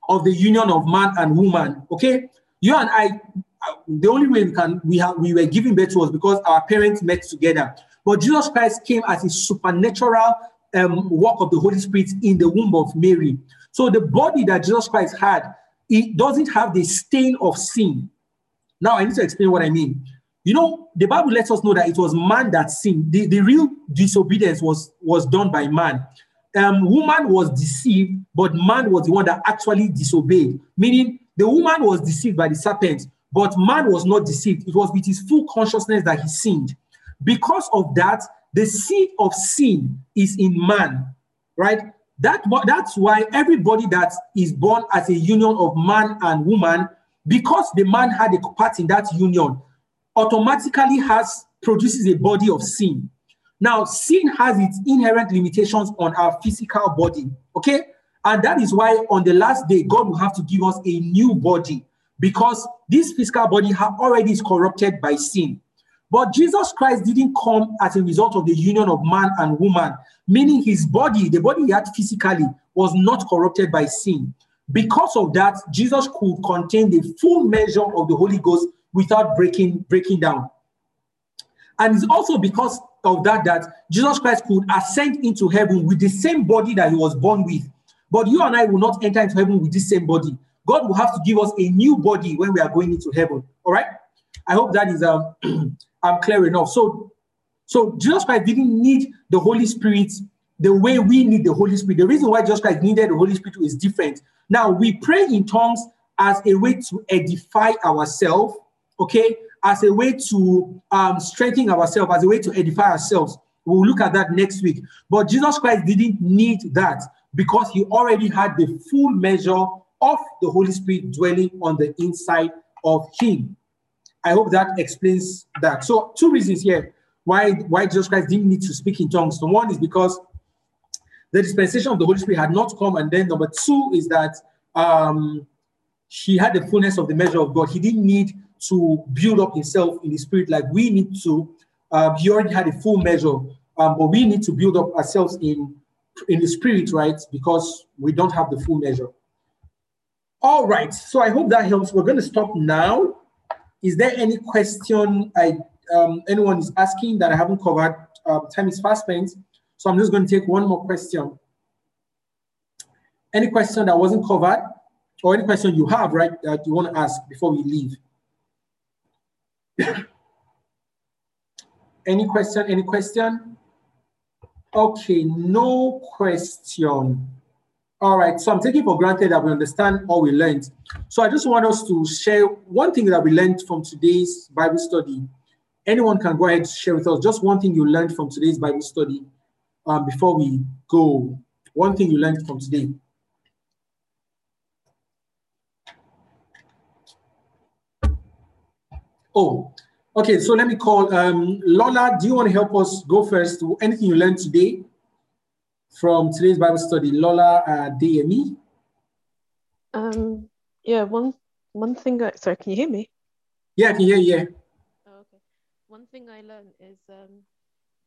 [SPEAKER 1] of the union of man and woman. Okay, you and I, the only way we can we have we were given birth to was because our parents met together. But Jesus Christ came as a supernatural um, work of the Holy Spirit in the womb of Mary. So the body that Jesus Christ had, it doesn't have the stain of sin. Now I need to explain what I mean. You know, the Bible lets us know that it was man that sinned. The, the real disobedience was, was done by man. Um, woman was deceived, but man was the one that actually disobeyed. Meaning, the woman was deceived by the serpent, but man was not deceived. It was with his full consciousness that he sinned. Because of that, the seed of sin is in man, right? That, that's why everybody that is born as a union of man and woman, because the man had a part in that union, automatically has produces a body of sin. Now, sin has its inherent limitations on our physical body, okay? And that is why on the last day, God will have to give us a new body because this physical body already is corrupted by sin. But Jesus Christ didn't come as a result of the union of man and woman, meaning his body, the body he had physically, was not corrupted by sin. Because of that, Jesus could contain the full measure of the Holy Ghost without breaking breaking down. And it's also because of that that Jesus Christ could ascend into heaven with the same body that he was born with. But you and I will not enter into heaven with this same body. God will have to give us a new body when we are going into heaven. All right. I hope that is um, um clear enough. So, so Jesus Christ didn't need the Holy Spirit the way we need the Holy Spirit. The reason why Jesus Christ needed the Holy Spirit is different. Now we pray in tongues as a way to edify ourselves okay, as a way to um, strengthen ourselves, as a way to edify ourselves. We'll look at that next week. But Jesus Christ didn't need that because he already had the full measure of the Holy Spirit dwelling on the inside of him. I hope that explains that. So, two reasons here why, why Jesus Christ didn't need to speak in tongues. The one is because the dispensation of the Holy Spirit had not come. And then number two is that um, he had the fullness of the measure of God. He didn't need to build up himself in the spirit like we need to. Uh, he already had a full measure, um, but we need to build up ourselves in in the spirit, right? Because we don't have the full measure. All right. So I hope that helps. We're going to stop now. Is there any question I um, anyone is asking that I haven't covered? Uh, time is fast spent, so I'm just going to take one more question. Any question that wasn't covered, or any question you have, right, that you want to ask before we leave? any question? Any question? Okay, no question. All right, so I'm taking for granted that we understand all we learned. So I just want us to share one thing that we learned from today's Bible study. Anyone can go ahead and share with us just one thing you learned from today's Bible study um, before we go. One thing you learned from today. Oh, okay. So let me call um, Lola. Do you want to help us go first? Anything you learned today from today's Bible study, Lola uh, DME?
[SPEAKER 5] Um, yeah. One one thing. I, sorry, can you hear me?
[SPEAKER 1] Yeah, I can hear you.
[SPEAKER 5] Oh, okay. One thing I learned is um,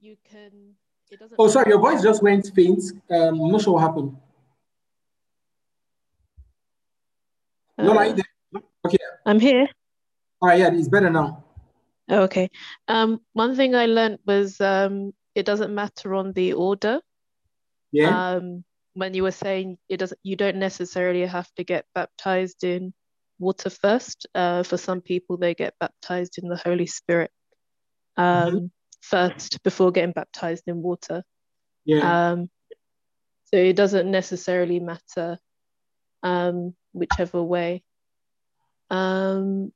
[SPEAKER 5] you can. It doesn't.
[SPEAKER 1] Oh, sorry. Your voice just went faint. Um, I'm not sure what happened. Uh, Lola,
[SPEAKER 5] okay. I'm here.
[SPEAKER 1] All right, yeah, it's better now.
[SPEAKER 5] Okay. Um, one thing I learned was um, it doesn't matter on the order.
[SPEAKER 1] Yeah.
[SPEAKER 5] Um, when you were saying it doesn't, you don't necessarily have to get baptized in water first. Uh, for some people, they get baptized in the Holy Spirit um, mm-hmm. first before getting baptized in water.
[SPEAKER 1] Yeah.
[SPEAKER 5] Um, so it doesn't necessarily matter um, whichever way Um,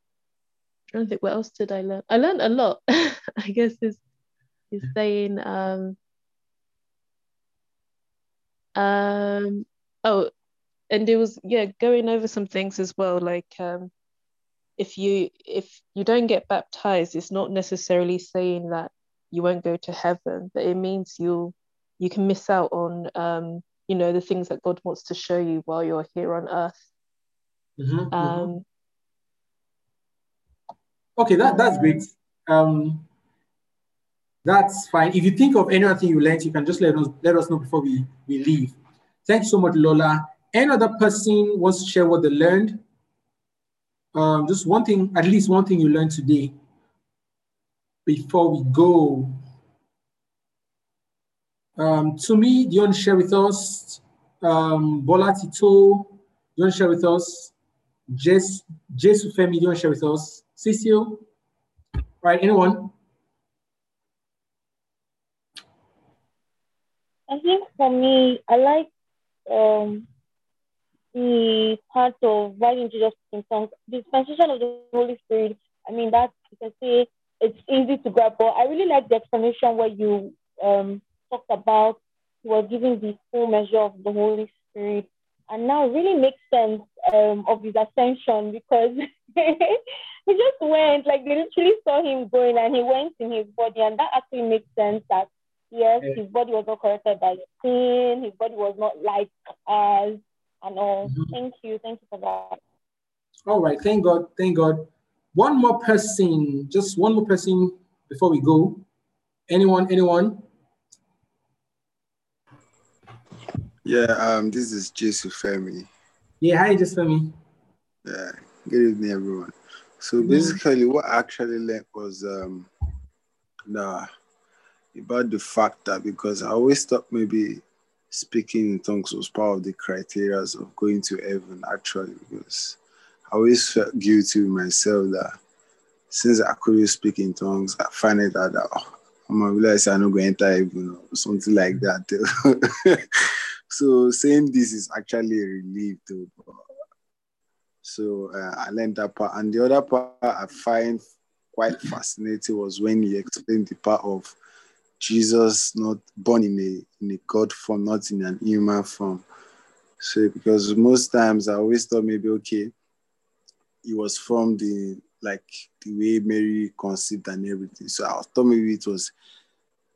[SPEAKER 5] trying to think, what else did I learn? I learned a lot. I guess is is saying um, um, oh, and it was yeah going over some things as well, like um, if you if you don't get baptized, it's not necessarily saying that you won't go to heaven, but it means you'll you can miss out on um, you know the things that God wants to show you while you're here on earth.
[SPEAKER 1] Mm-hmm, mm-hmm. um, mm-hmm. Okay, that, that's great. Um, that's fine. If you think of anything you learned, you can just let us let us know before we, we leave. Thank you so much, Lola. Any other person wants to share what they learned? Um, just one thing, at least one thing you learned today before we go. Um, Tomi, do you want to share with us? Um, Bolatito, do you want to share with us? Jess, Jesufemi, do you want to share with us? Cecil? Right, anyone?
[SPEAKER 2] I think for me, I like um, the part of writing Jesus in songs, the dispensation of the Holy Spirit. I mean, that you can say it's easy to grab, but I really like the explanation where you um, talked about you were giving the full measure of the Holy Spirit. And now it really makes sense um, of his ascension because he just went, like they literally saw him going and he went in his body. And that actually makes sense that yes, yeah. his body was not corrupted by sin, his body was not like us and all. Mm-hmm. Thank you. Thank you for that.
[SPEAKER 1] All right. Thank God. Thank God. One more person, just one more person before we go. Anyone? Anyone?
[SPEAKER 6] Yeah, um, this is Jesufemi.
[SPEAKER 1] Yeah, hi, Jesufemi.
[SPEAKER 6] Yeah, good evening, everyone. So basically, what I actually learned was um, the, about the fact that because I always thought maybe speaking in tongues was part of the criteria of going to heaven, actually, because I always felt guilty myself that since I couldn't speak in tongues, I find it that oh, I'm gonna realize I'm not to enter heaven or something like that. so saying this is actually a relief. So uh, I learned that part. And the other part I find quite fascinating was when he explained the part of Jesus not born in a in a God form, not in an human form. So because most times I always thought maybe okay, he was from the like the way Mary conceived and everything. So I thought maybe it was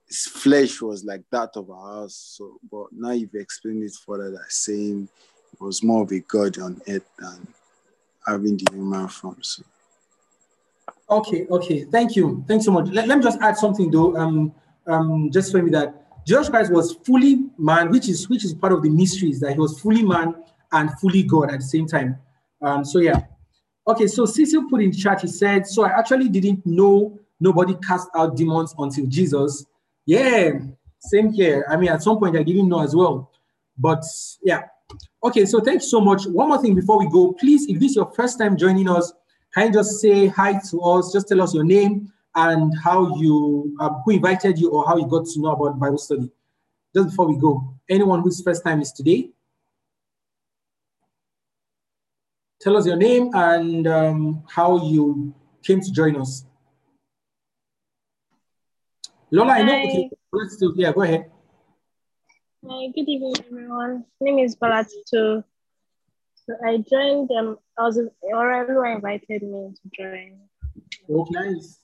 [SPEAKER 6] his flesh was like that of ours. So but now you've explained it further that saying it was more of a God on earth than having the human form. So.
[SPEAKER 1] Okay, okay. Thank you. Thanks so much. Let, let me just add something though. Um, um, just for me that Jesus Christ was fully man, which is which is part of the mysteries that he was fully man and fully God at the same time. Um, so yeah. Okay, so Cecil put in chat, he said, so I actually didn't know nobody cast out demons until Jesus. Yeah, same here. I mean, at some point I didn't know as well. But yeah. Okay, so thanks so much. One more thing before we go, please, if this is your first time joining us, can you just say hi to us? Just tell us your name and how you, uh, who invited you or how you got to know about Bible study. Just before we go, anyone whose first time is today, tell us your name and um, how you came to join us. Lola, Hi. I know. Okay, let's do. Yeah, go ahead.
[SPEAKER 7] Hi, good evening, everyone. My name is Bolatito. So I joined them. I was already invited me to join.
[SPEAKER 1] Oh, nice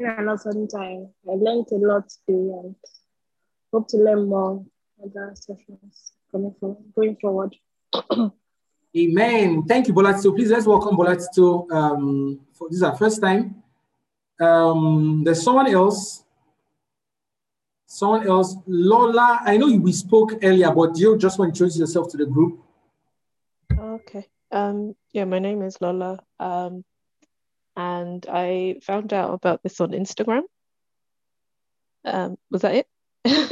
[SPEAKER 7] in a certain time. I learned a lot today and hope to learn more other sessions coming from going forward.
[SPEAKER 1] Amen. Thank you, Bolatito. Please let's welcome Bolatito. Um, for this is our first time. Um, there's someone else. Someone else, Lola. I know we spoke earlier, but do you just want to introduce yourself to the group?
[SPEAKER 5] Okay. Um, yeah, my name is Lola. Um, and I found out about this on Instagram. Um, was that it? Yeah.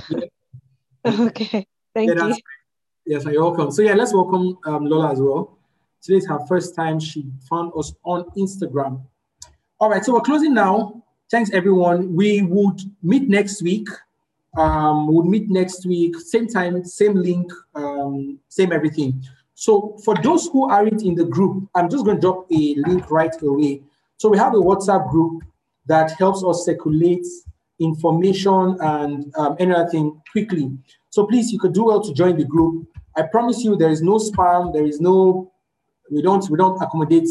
[SPEAKER 5] okay, thank
[SPEAKER 1] yeah,
[SPEAKER 5] you.
[SPEAKER 1] Yes, you're welcome. So yeah, let's welcome um, Lola as well. Today's her first time she found us on Instagram. All right, so we're closing now. Thanks everyone. We would meet next week. Um, we'll meet next week, same time, same link, um, same everything. So for those who aren't in the group, I'm just going to drop a link right away. So we have a WhatsApp group that helps us circulate information and um, anything quickly. So please, you could do well to join the group. I promise you, there is no spam. There is no, we don't, we don't accommodate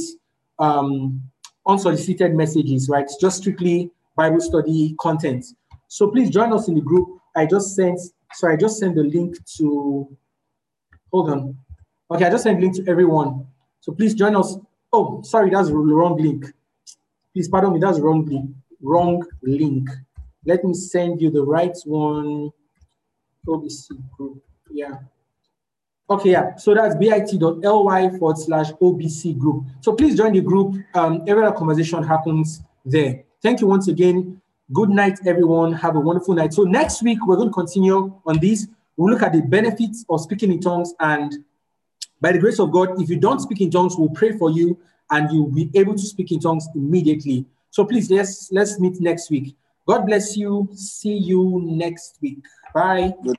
[SPEAKER 1] um, unsolicited messages, right? It's just strictly Bible study content. So please join us in the group. I just sent, sorry, I just sent the link to, hold on. Okay, I just sent link to everyone. So please join us. Oh, sorry, that's the wrong link. Please pardon me, that's wrong link. Wrong link. Let me send you the right one. OBC group. Yeah. Okay, yeah. So that's bit.ly forward slash OBC group. So please join the group. Um, every conversation happens there. Thank you once again. Good night, everyone. Have a wonderful night. So next week, we're going to continue on this. We'll look at the benefits of speaking in tongues. And by the grace of God, if you don't speak in tongues, we'll pray for you and you'll be able to speak in tongues immediately. So please, let's, let's meet next week. God bless you. See you next week. Bye. Good.